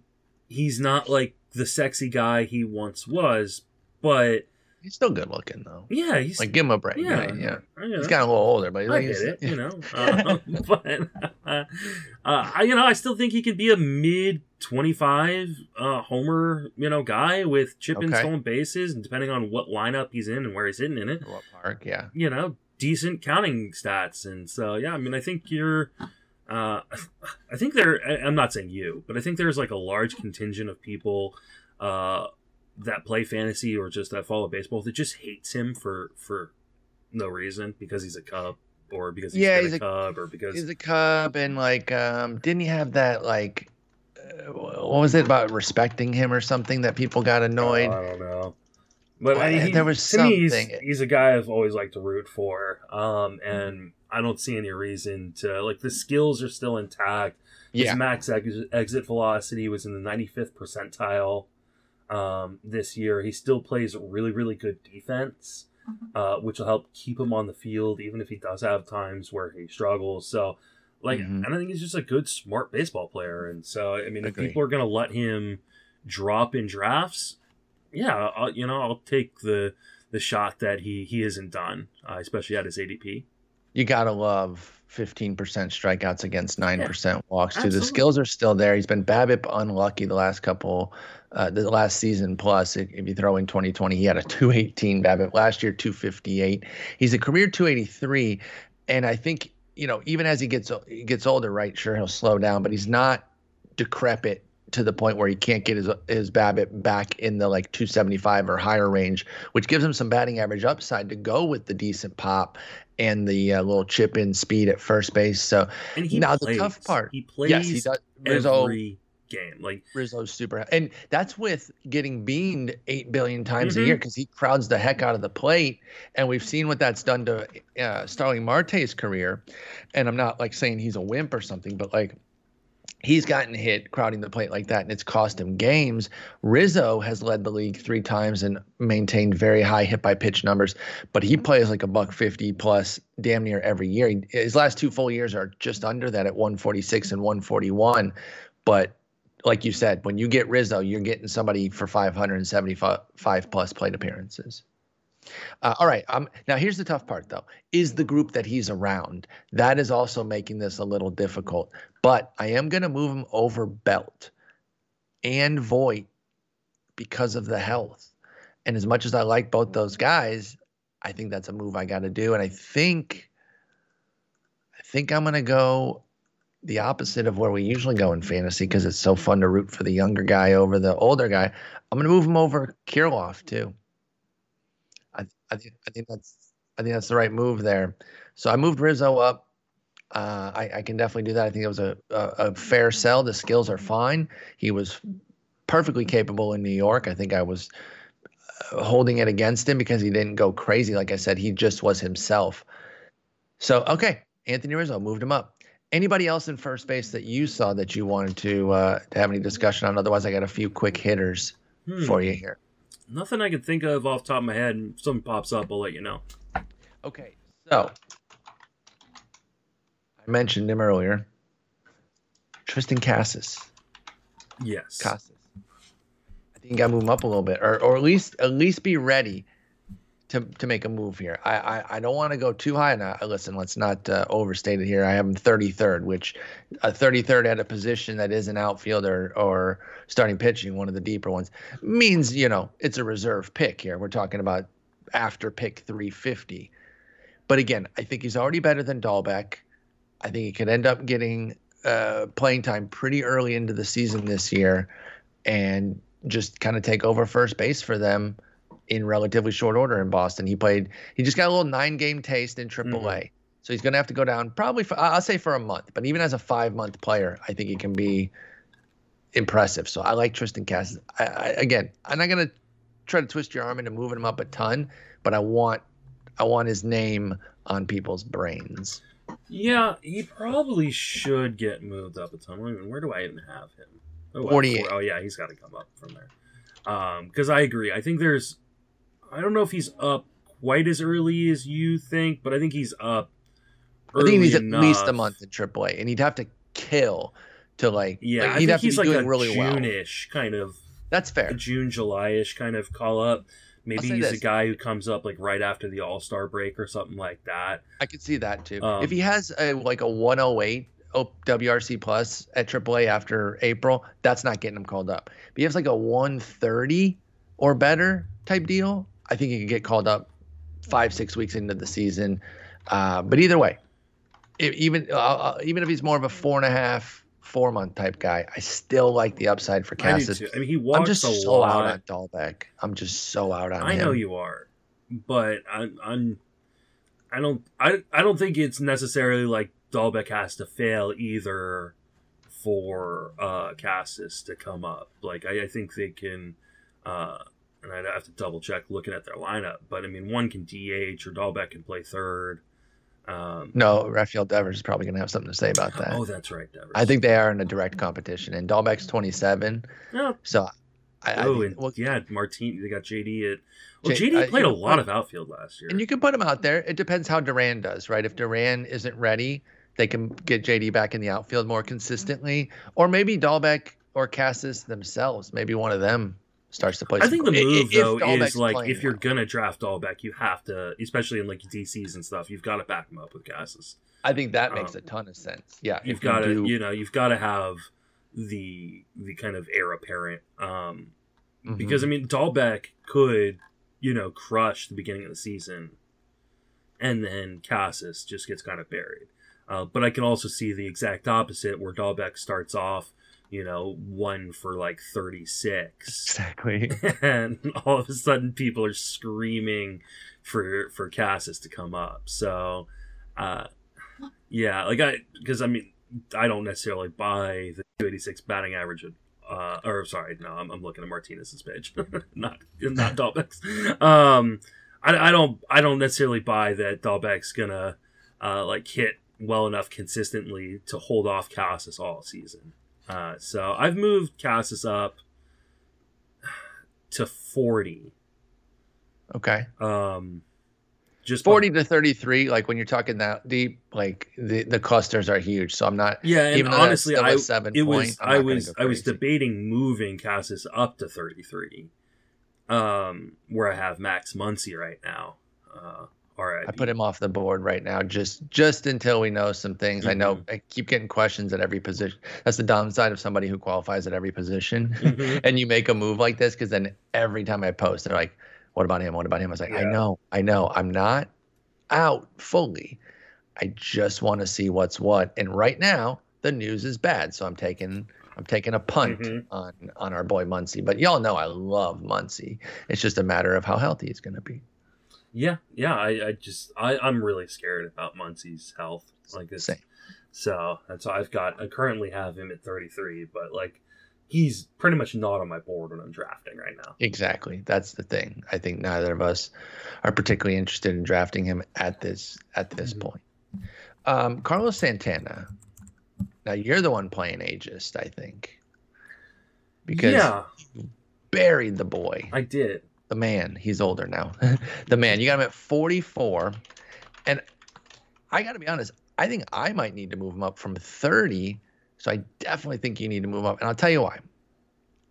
he's not like the sexy guy he once was, but he's still good looking though. yeah, he's Like give him a break. yeah, Yeah, yeah. He's gotten a little older, but I get it, you know. Um, but uh, I, you know, I still think he can be a mid twenty-five uh, homer, you know, guy with chip and stolen bases, and depending on what lineup he's in and where he's hitting in it, What park? Yeah. you know, decent counting stats. And so, yeah, I mean, I think you're. Uh, I think there. I- I'm not saying you, but I think there's like a large contingent of people uh, that play fantasy or just that follow baseball that just hates him for for no reason because he's a Cub or because he's, Yeah, he's a a- Cub or because He's a Cub, and like, um, didn't he have that like, uh, what was it about respecting him or something that people got annoyed? Oh, I don't know. But Well, I, he, there was to me, he's, he's a guy I've always liked to root for, um, and I don't see any reason to like the skills are still intact. yeah, His max ex- exit velocity was in the 95th percentile um, this year. He still plays really, really good defense, uh, which will help keep him on the field, even if he does have times where he struggles. So, like, Mhm. and I think he's just a good, smart baseball player. And so, I mean, if people are going to let him drop in drafts, yeah, I'll, you know, I'll take the the shot that he he isn't done, uh, especially at his ADP. you gotta love 15% strikeouts against 9% walks too. The skills are still there. He's been BABIP unlucky the last couple, uh, the last season plus. If if you throw in 2020, he had a 218 BABIP last year, 258. He's a career 283, and I think you know even as he gets he gets older, right? Sure, he'll slow down, but he's not decrepit to the point where he can't get his his BABIP back in the like 275 or higher range, which gives him some batting average upside to go with the decent pop and the uh, little chip in speed at first base. So And he Now, the tough part- he plays yes, he does. Rizzo, every game. Like Rizzo's super, and that's with getting beamed eight billion times Mhm. a year because he crowds the heck out of the plate, and we've seen what that's done to uh, Starling Marte's career. And I'm not like saying he's a wimp or something, but like he's gotten hit crowding the plate like that, and it's cost him games. Rizzo has led the league three times and maintained very high hit by pitch numbers, but he plays like a buck fifty plus damn near every year. His last two full years are just under that at 146 and 141, but like you said, when you get Rizzo, you're getting somebody for 575 plus plate appearances. Uh, all right. Um, now, here's the tough part, though, is the group that he's around. That is also making this a little difficult. But I am going to move him over Belt and Voit because of the health. And as much as I like both those guys, I think that's a move I got to do. And I think, I think I'm going to go the opposite of where we usually go in fantasy because it's so fun to root for the younger guy over the older guy. I'm going to move him over Kirilloff too. I think I think that's I think that's the right move there. So I moved Rizzo up. Uh, I, I can definitely do that. I think it was a, a, a fair sell. The skills are fine. He was perfectly capable in New York. I think I was uh, holding it against him because he didn't go crazy. Like I said, he just was himself. So okay, Anthony Rizzo moved him up. Anybody else in first base that you saw that you wanted to uh, to have any discussion on? Otherwise, I got a few quick hitters Hmm. for you here. Nothing I can think of off the top of my head. And if something pops up, I'll let you know. Okay, so oh. I mentioned him earlier. Triston Casas. Yes. Casas. I think you got move him up a little bit, or or at least at least be ready to to make a move here. I I, I don't want to go too high. Now, listen, let's not uh, overstate it here. I have him 33rd, which a 33rd at a position that is an outfielder or starting pitching, one of the deeper ones, means you know it's a reserve pick here. We're talking about after pick 350. But again, I think he's already better than Dalbec. I think he could end up getting uh, playing time pretty early into the season this year, and just kind of take over first base for them in relatively short order in Boston. He played. He just got a little nine game taste in AAA. Mhm. So he's going to have to go down probably for, I'll say for a month, but even as a five month player, I think he can be impressive. So I like Triston Casas. I, I, again, I'm not going to try to twist your arm into moving him up a ton, but I want I want his name on people's brains. Yeah, he probably should get moved up a ton. A minute, Where do I even have him? Oh, 48. four- Oh, yeah, he's got to come up from there. Um, because I agree. I think there's. I don't know if he's up quite as early as you think, but I think he's up. I think he's at least a month in AAA, and he'd have to kill to like. Yeah, like, I think have to he's be like doing a really. June-ish kind of That's fair. a June, July-ish kind of call up. Maybe he's a guy who comes up like right after the All Star break or something like that. I could see that too. Um, if he has a like a 108 O- WRC plus at AAA after April, that's not getting him called up. But if he has like a 130 or better type deal, I think he could get called up five six weeks into the season. Uh, but either way, if, even uh, uh, even if he's more of a four and a half, four month type guy, I still like the upside for I Casas. too. I mean, he walks I'm just a so lot. out on Dalbec. I'm just so out on I him. I know you are, but I'm, I'm I don't I I don't think it's necessarily like Dalbec has to fail either for uh Casas to come up. Like I, I think they can uh and I'd have to double check looking at their lineup, but I mean one can DH or Dalbec can play third. Um No, Rafael Devers is probably going to have something to say about that. Oh, that's right, Devers. I think they are in a direct competition, and Dalbec's 27. Yeah. So, I, I Oh, think- and well, yeah, Martin. They got JD at. Well, J- JD uh, played a lot of outfield last year. and you can put him out there. It depends how Duran does, right? If Duran isn't ready, they can get JD back in the outfield more consistently, or maybe Dalbec or Casas themselves. Maybe one of them starts to play. I some- think the i- i- move if though Dalbec's is like if you're well. gonna draft Dalbec, you have to, especially in like DCs and stuff, you've got to back him up with Casas. I think that makes um, a ton of sense. Yeah, You've got to, do- you know, you've got to have the the kind of heir apparent. Um, Mhm. because I mean, Dalbec could, you know, crush the beginning of the season, and then Casas just gets kind of buried. Uh, but I can also see the exact opposite, where Dalbec starts off, you know, one for like thirty six. exactly. and all of a sudden people are screaming for for Casas to come up. So, uh, yeah, like I because I mean I don't necessarily buy the 286 batting average. Of, uh, or sorry, no, I'm, I'm looking at Martinez's page, not not Dalbec's. Um, I, I don't I don't necessarily buy that Dalbec's gonna uh, like hit well enough consistently to hold off Casas all season. Uh, so I've moved Casas up to 40. Okay. Um, just 40 to 33 like when you're talking that deep like the the clusters are huge so i'm not Yeah, and even honestly, I seven it point, was I was go I was debating moving Casas up to 33, um, where I have Max Muncy right now. Uh, all right, I put him off the board right now, just just until we know some things. I know Mm-hmm. I keep getting questions at every position. That's the downside of somebody who qualifies at every position, Mhm. and you make a move like this because then every time I post, they're like, "What about him? What about him?" I was like, "I know, I know, I'm not out fully. I just want to see what's what." And right now, the news is bad, so I'm taking I'm taking a punt Mhm. on on our boy Muncy. But y'all know I love Muncy. It's just a matter of how healthy he's going to be. Yeah, yeah. I, I just I, I'm really scared about Muncy's health. Like this. Same. So that's why I've got I currently have him at 33, but like he's pretty much not on my board when I'm drafting right now. Exactly. That's the thing. I think neither of us are particularly interested in drafting him at this at this Mhm. point. Um, Carlos Santana. Now you're the one playing ageist, I think, because yeah, you buried the boy, I did. The man. He's older now. the man. You got him at 44, and I got to be honest. I think I might need to move him up from 30. So I definitely think you need to move up, and I'll tell you why.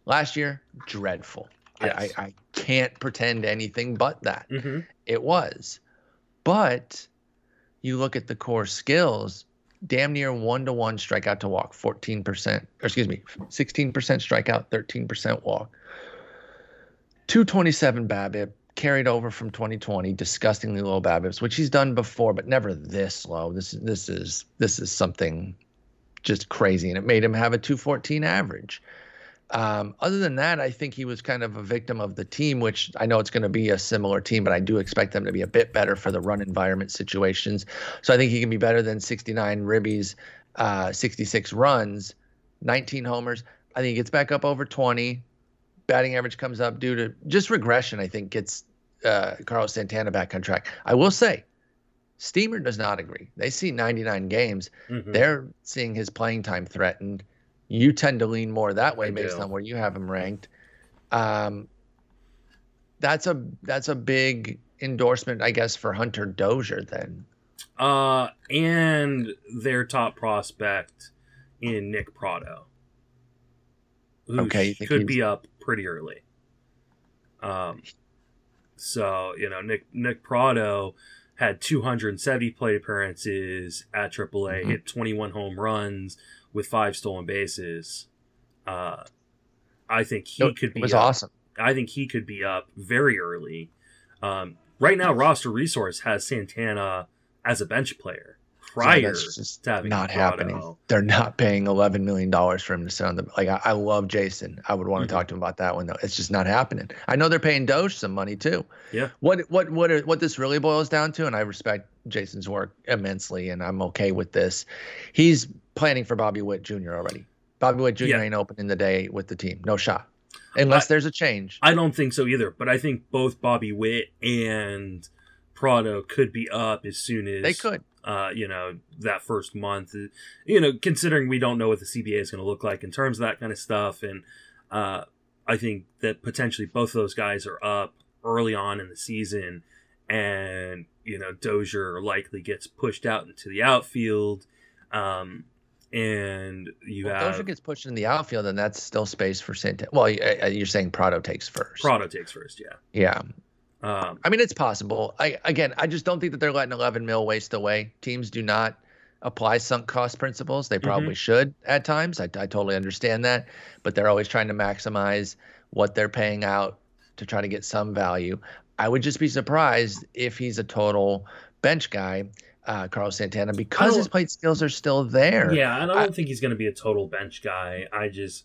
Last year, dreadful. I, Yes. I, I can't pretend anything but that. hmm It was. But you look at the core skills, damn near one to one strikeout to walk, 14%, or excuse me, 16% strikeout, 13% walk. 227 BABIP carried over from 2020, disgustingly low BABIPs, which he's done before, but never this low. This is this is this is something just crazy, and it made him have a 214 average. Um, other than that, I think he was kind of a victim of the team, which I know it's going to be a similar team, but I do expect them to be a bit better for the run environment situations. So I think he can be better than 69 ribbies, uh, 66 runs, 19 homers. I think he gets back up over 20. Batting average comes up due to just regression. I think gets uh, Carlos Santana back on track. I will say, Steamer does not agree. They see 99 games hmm they're seeing his playing time threatened. You tend to lean more that way I based do. on where you have him ranked. Um, that's a that's a big endorsement, I guess, for Hunter Dozier. Then Uh, and their top prospect in Nick Pratto, who Okay, could be up pretty early. Um, so you know Nick Nick Pratto had 270 plate appearances at AAA, Mhm. hit 21 home runs with five stolen bases. Uh, I think he it, could be was up awesome. I think he could be up very early. Um, right now, roster resource has Santana as a bench player prior that's just to having Not happening. They're not paying eleven million dollars for him to sit on the like. I, I love Jason. I would want to mm-hmm. talk to him about that one though. It's just not happening. I know they're paying Doge some money too. Yeah. What what what are, what this really boils down to, and I respect Jason's work immensely, and I'm okay with this. He's planning for Bobby Witt Jr. already. Bobby Witt Jr. Yeah. ain't opening the day with the team. No shot, unless I- there's a change. I don't think so either, but I think both Bobby Witt and Pratto could be up as soon as They could. Uh, you know, that first month. You know, considering we don't know what the CBA is going to look like in terms of that kind of stuff, and uh, I think that potentially both of those guys are up early on in the season, and you know, Dozier likely gets pushed out into the outfield, um, and you Well, have Dozier gets pushed in the outfield, then that's still space for Santana. Well, uh, you're saying Pratto takes first. Pratto takes first, yeah. Yeah. Um, I mean, it's possible. I again, I just don't think that they're letting 11 mil waste away. Teams do not apply sunk cost principles. They probably should at times. I, I totally understand that, but they're always trying to maximize what they're paying out to try to get some value. I would just be surprised if he's a total bench guy, uh, Carlos Santana, because his plate skills are still there. Yeah, and I I- don't think he's going to be a total bench guy. I just,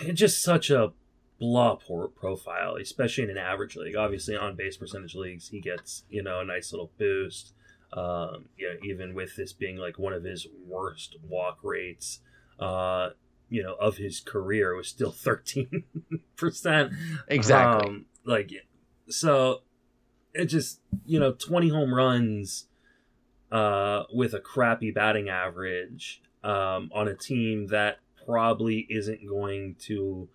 it's just such a blah profile, especially in an average league. Obviously, on base percentage leagues, he gets you know a nice little boost. Um, you know, even with this being like one of his worst walk rates, uh, you know, of his career, it was still thirteen percent. Exactly. Um, like, so it just, you know, 20 home runs uh, with a crappy batting average um, on a team that probably isn't going to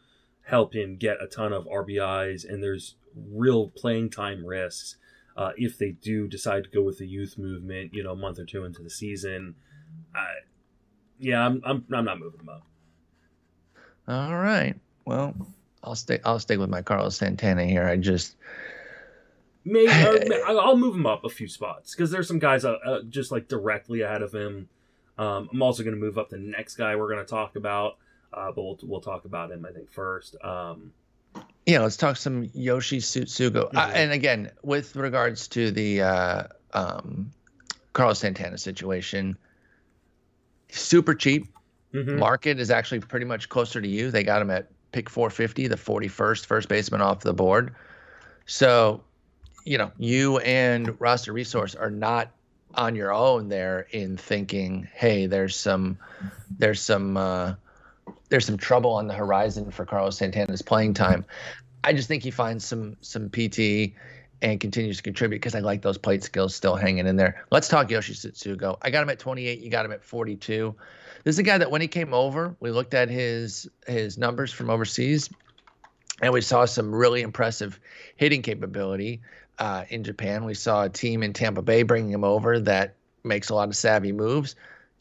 help him get a ton of RBIs. And there's real playing time risks uh, if they do decide to go with the youth movement, you know, a month or two into the season. I, yeah, I'm, I'm, I'm not moving him up. All right. Well, I'll stay. I'll stay with my Carlos Santana here. I just Maybe or I'll move him up a few spots because there's some guys uh, uh, just like directly ahead of him. Um, I'm also going to move up the next guy we're going to talk about, uh, but we'll, we'll talk about him I think first. Um, yeah, let's talk some Yoshi Tsutsugo. Uh, and again, with regards to the uh, um, Carlos Santana situation, super cheap. mhm. Market is actually pretty much closer to you. They got him at pick 450, the 41st first baseman off the board. So, you know, you and roster resource are not on your own there in thinking, hey, there's some, there's some, uh, there's some trouble on the horizon for Carlos Santana's playing time. I just think he finds some some PT, and continues to contribute because I like those plate skills still hanging in there. Let's talk Yoshi Tsutsugo. I got him at 28. You got him at 42. This is a guy that when he came over, we looked at his his numbers from overseas, and we saw some really impressive hitting capability uh, in Japan. We saw a team in Tampa Bay bringing him over that makes a lot of savvy moves.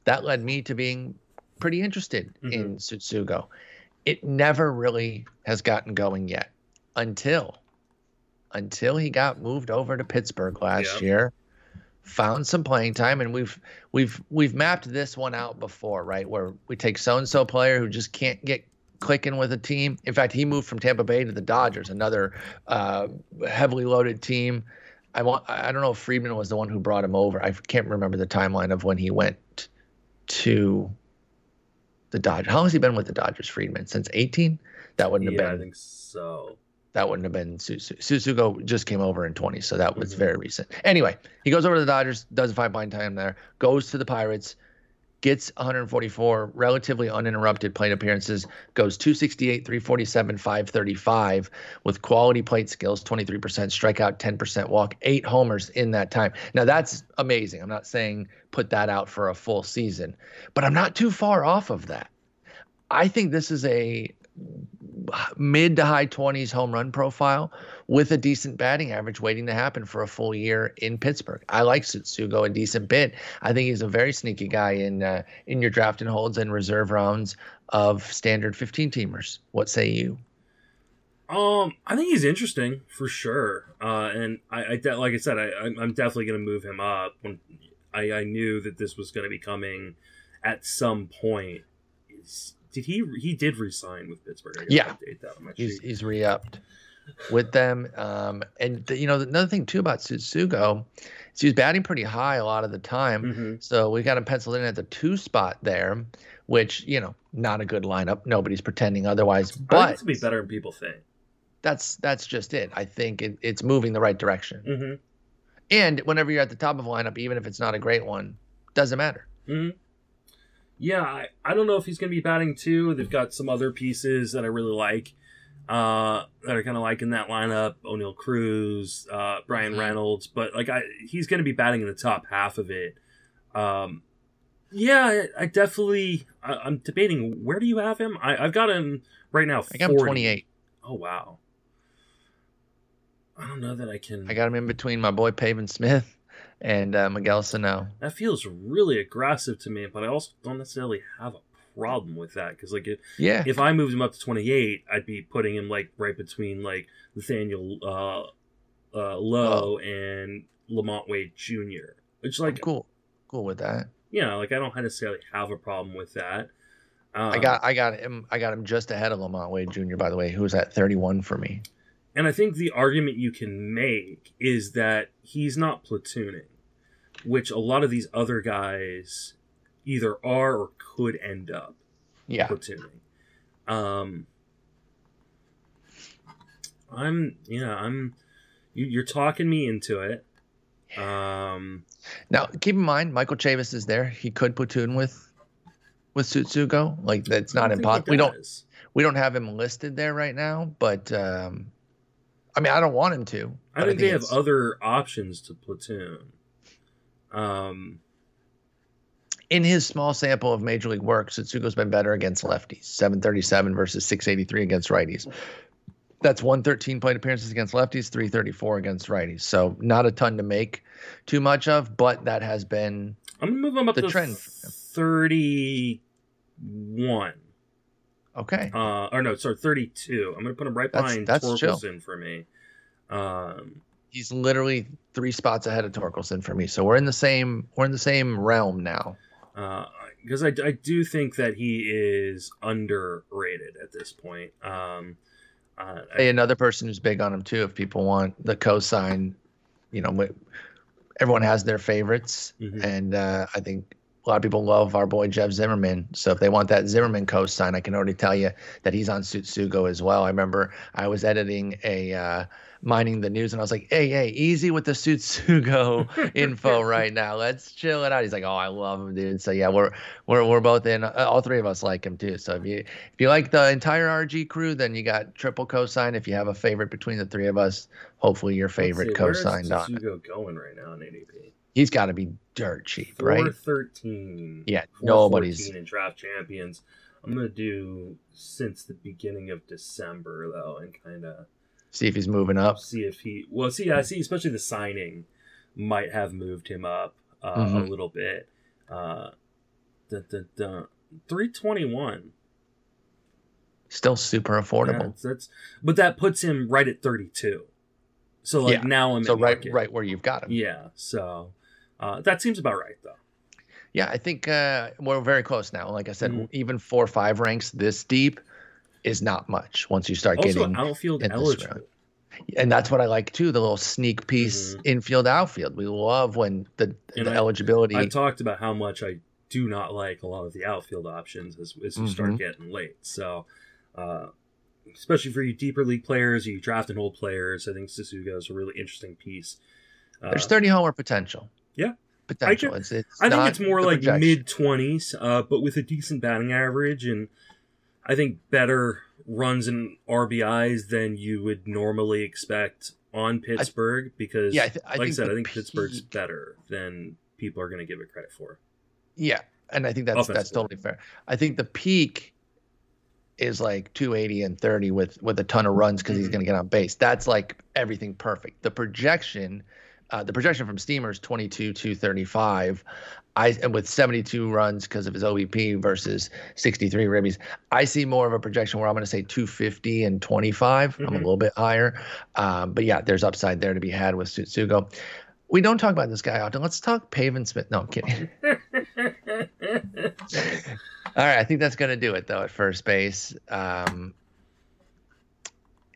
That led me to being pretty interested mm-hmm. in Tsutsugo. It never really has gotten going yet until until he got moved over to Pittsburgh last yep. year. Found some playing time, and we've we've we've mapped this one out before, right? Where we take so and so player who just can't get clicking with a team. In fact, he moved from Tampa Bay to the Dodgers, another uh, heavily loaded team. I want I don't know if Friedman was the one who brought him over. I can't remember the timeline of when he went to the Dodgers. How long has he been with the Dodgers, Friedman? Since 18? That wouldn't yeah, have been. I think so that wouldn't have been Tsutsugo just came over in 20, so that was mm-hmm. very recent. Anyway, he goes over to the Dodgers, does a five point time there, goes to the Pirates, gets 144 relatively uninterrupted plate appearances, goes 268, 347, 535 with quality plate skills, 23% strikeout, 10% walk, eight homers in that time. Now that's amazing. I'm not saying put that out for a full season, but I'm not too far off of that. I think this is a mid to high 20s home run profile with a decent batting average waiting to happen for a full year in Pittsburgh. I like Tsutsugo a decent bit. I think he's a very sneaky guy in uh, in your draft and holds and reserve rounds of standard 15 teamers. What say you? Um, I think he's interesting for sure. Uh, and I, I de- like I said, I, I'm definitely going to move him up. When I, I knew that this was going to be coming at some point. Did he he did resign with Pittsburgh? yeah, he's he's re-upped with them. Um, and the, you know another thing too about Tsutsugo, is he was batting pretty high a lot of the time. Mm-hmm. So we got him penciled in at the two spot there, which you know not a good lineup. Nobody's pretending otherwise, but it's be better than people think. That's that's just it. I think it, it's moving the right direction. Mm-hmm. And whenever you're at the top of a lineup, even if it's not a great one, doesn't matter. Mm-hmm yeah, I, I don't know if he's going to be batting too. They've got some other pieces that I really like uh, that are kind of like in that lineup. Oneil Cruz, uh, Bryan mm-hmm. Reynolds, but like I, he's going to be batting in the top half of it. Um, yeah, I, I definitely. I, am debating where do you have him? I, have got him right now. 40. I got him 28. Oh wow. I don't know that I can. I got him in between my boy Pavin Smith and uh, Miguel Sano. That feels really aggressive to me, but I also don't necessarily have a problem with that because like if yeah if I moved him up to 28, I'd be putting him like right between like Nathaniel uh, uh, Lowe oh. and LaMonte Wade Jr. Which like I'm cool, cool with that. Yeah, like I don't necessarily have a problem with that. Um, I got I got him I got him just ahead of LaMonte Wade Jr. By the way, who was at 31 for me. And I think the argument you can make is that he's not platooning, which a lot of these other guys either are or could end up yeah. platooning. Um, I'm yeah, I'm you, are talking me into it. Um, now keep in mind, Michael Chavis is there. He could platoon with with Tsutsugo. Like that's not impossible. We don't we don't have him listed there right now, but um, I mean, I don't want him to. I think, I think they have other options to platoon. Um, in his small sample of major league work, Tsutsugo's been better against lefties, 737 versus 683 against righties. That's 113 plate appearances against lefties, 334 against righties. So not a ton to make too much of, but that has been I'm gonna move him up the to trend. 31. Okay. Uh, or no, sorry, 32. I'm going to put him right that's, behind that's Torkelson chill. for me. Um, He's literally three spots ahead of Torkelson for me. So we're in the same we're in the same realm now. Because uh, I, I do think that he is underrated at this point. Um, uh, hey, I, another person who's big on him too. If people want the cosign, you know, everyone has their favorites, mm-hmm. and uh, I think a lot of people love our boy Jeff Zimmerman. So if they want that Zimmerman co-sign, I can already tell you that he's on Tsutsugo as well. I remember I was editing a uh, mining the news and I was like, hey, hey, easy with the Tsutsugo info right now. Let's chill it out. He's like, oh, I love him, dude. So yeah, we're we're we're both in. Uh, all three of us like him too. So if you if you like the entire RG crew, then you got triple co-sign. If you have a favorite between the three of us, hopefully your favorite co-signed on. Tsutsugo going right now in ADP? He's got to be dirt cheap, right? 413. Yeah, nobody's in draft champions. I'm gonna do since the beginning of December though, and kind of see if he's moving up. See if he well, see, I see, especially the signing might have moved him up uh, Mhm. a little bit. Uh, dun, dun, dun. 321. Still super affordable. That's, that's but that puts him right at 32. So like Yeah. now I'm so right, market. right where you've got him. Yeah. So uh, that seems about right though. Yeah, I think uh, we're very close now. Like I said, Mhm. even four or five ranks this deep is not much once you start Also, getting, outfield eligible. and that's what I like too. The little sneak piece Mhm. infield outfield. We love when the, And the I- eligibility. I talked about how much I do not like a lot of the outfield options as, as you start Mhm. getting late. So, uh, especially for you deeper league players, you draft and hold players, I think Tsutsugo is a really interesting piece. Uh, There's 30 homer potential. Yeah. potential. can- it's, it's I think it's more like mid 20s, uh, but with a decent batting average and I think better runs and RBIs than you would normally expect on Pittsburgh because, Yeah, I, th- I like I said, I think Pittsburgh's better than people are going to give it credit for. Yeah, and I think that's that's totally fair. I think the peak is like 280 and 30 with with a ton of runs because he's Mhm. going to get on base. That's like everything perfect. The projection, uh, the projection from Steamer is 22 235. I and with 72 runs because of his OBP versus 63 ribbies. I see more of a projection where I'm going to say 250 and 25. I'm a Mhm. little bit higher, um, but yeah, there's upside there to be had with Tsutsugo. We don't talk about this guy often. Let's talk Pavin Smith. No, I'm kidding. All right, I think that's going to do it though at first base. Um,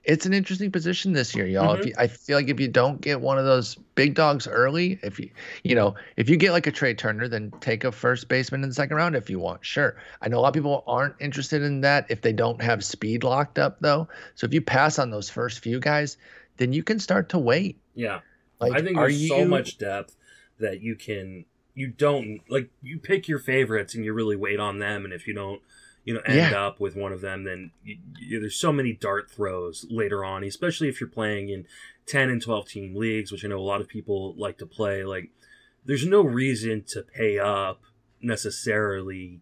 it's an interesting position this year, y'all. If mm-hmm. you, I feel like if you don't get one of those big dogs early, if you, you know, if you get like a Trea Turner, then take a first baseman in the second round if you want. Sure, I know a lot of people aren't interested in that if they don't have speed locked up though. So if you pass on those first few guys, then you can start to wait. yeah. Like, I think there's you so much depth that you can you don't like you pick your favorites and you really wait on them and if you don't you know end Yeah. up with one of them then you, you, there's so many dart throws later on especially if you're playing in 10 and 12 team leagues which I know a lot of people like to play like there's no reason to pay up necessarily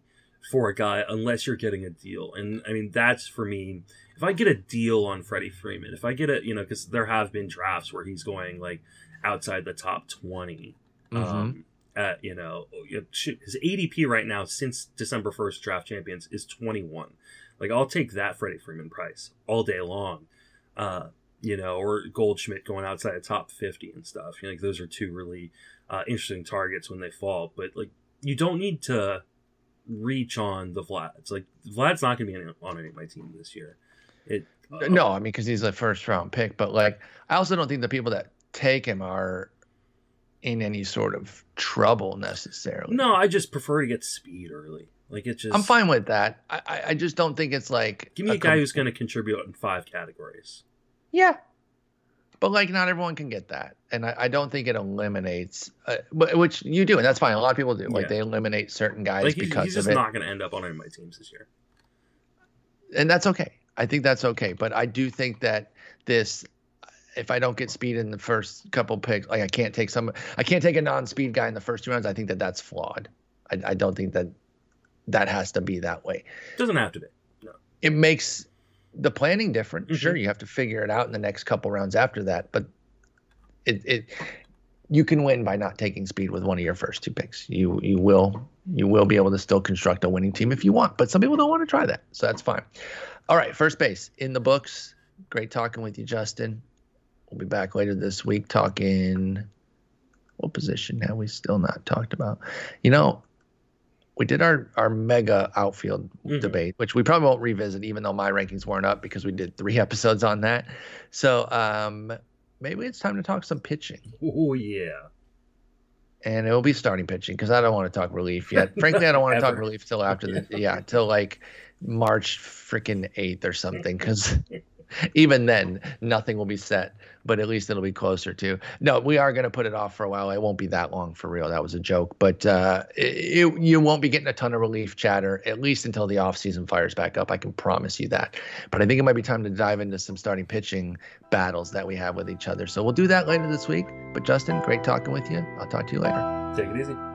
for a guy unless you're getting a deal and I mean that's for me if I get a deal on Freddie Freeman if I get a you know because there have been drafts where he's going like outside the top 20 Mhm. um, at you know his ADP right now since December 1st draft champions is 21 like I'll take that Freddie Freeman price all day long uh you know or Goldschmidt going outside the top 50 and stuff. You know, like those are two really uh, interesting targets when they fall. But like you don't need to reach on the Vlad's. Like Vlad's not going to be on any of my team this year. It uh, No, I mean because he's a first round pick, but like I also don't think the people that take him are in any sort of trouble necessarily. no I just prefer to get speed early like it's just I'm fine with that. I I, just don't think it's like Give me a, guy com- who's going to contribute in five categories. yeah, but like not everyone can get that, and I, I don't think it eliminates, uh, which you do, and that's fine. A lot of people do. Like Yeah. they eliminate certain guys Like he's, because he's of just it, not going to end up on any of my teams this year. and that's okay. I think that's okay, but I do think that this. If I don't get speed in the first couple picks, like I can't take some, I can't take a non-speed guy in the first two rounds. I think that that's flawed. I, I don't think that that has to be that way. Doesn't have to be. No. it makes the planning different. Mhm. Sure, you have to figure it out in the next couple rounds after that, but it it you can win by not taking speed with one of your first two picks. You you will you will be able to still construct a winning team if you want, but some people don't want to try that, so that's fine. All right, first base in the books. Great talking with you, Justin. We'll be back later this week talking. What position have we still not talked about? You know, we did our our mega outfield Mhm. debate, which we probably won't revisit, even though my rankings weren't up because we did three episodes on that. So um, maybe it's time to talk some pitching. Oh yeah. and it will be starting pitching because I don't want to talk relief yet. Frankly, I don't want to talk relief till after the yeah till like March freaking eighth or something because even then nothing will be set but at least it'll be closer to. No, we are going to put it off for a while. It won't be that long for real. That was a joke, but uh, it, you won't be getting a ton of relief chatter at least until the offseason fires back up. I can promise you that. But I think it might be time to dive into some starting pitching battles that we have with each other. So we'll do that later this week. But Justin, great talking with you. I'll talk to you later. Take it easy.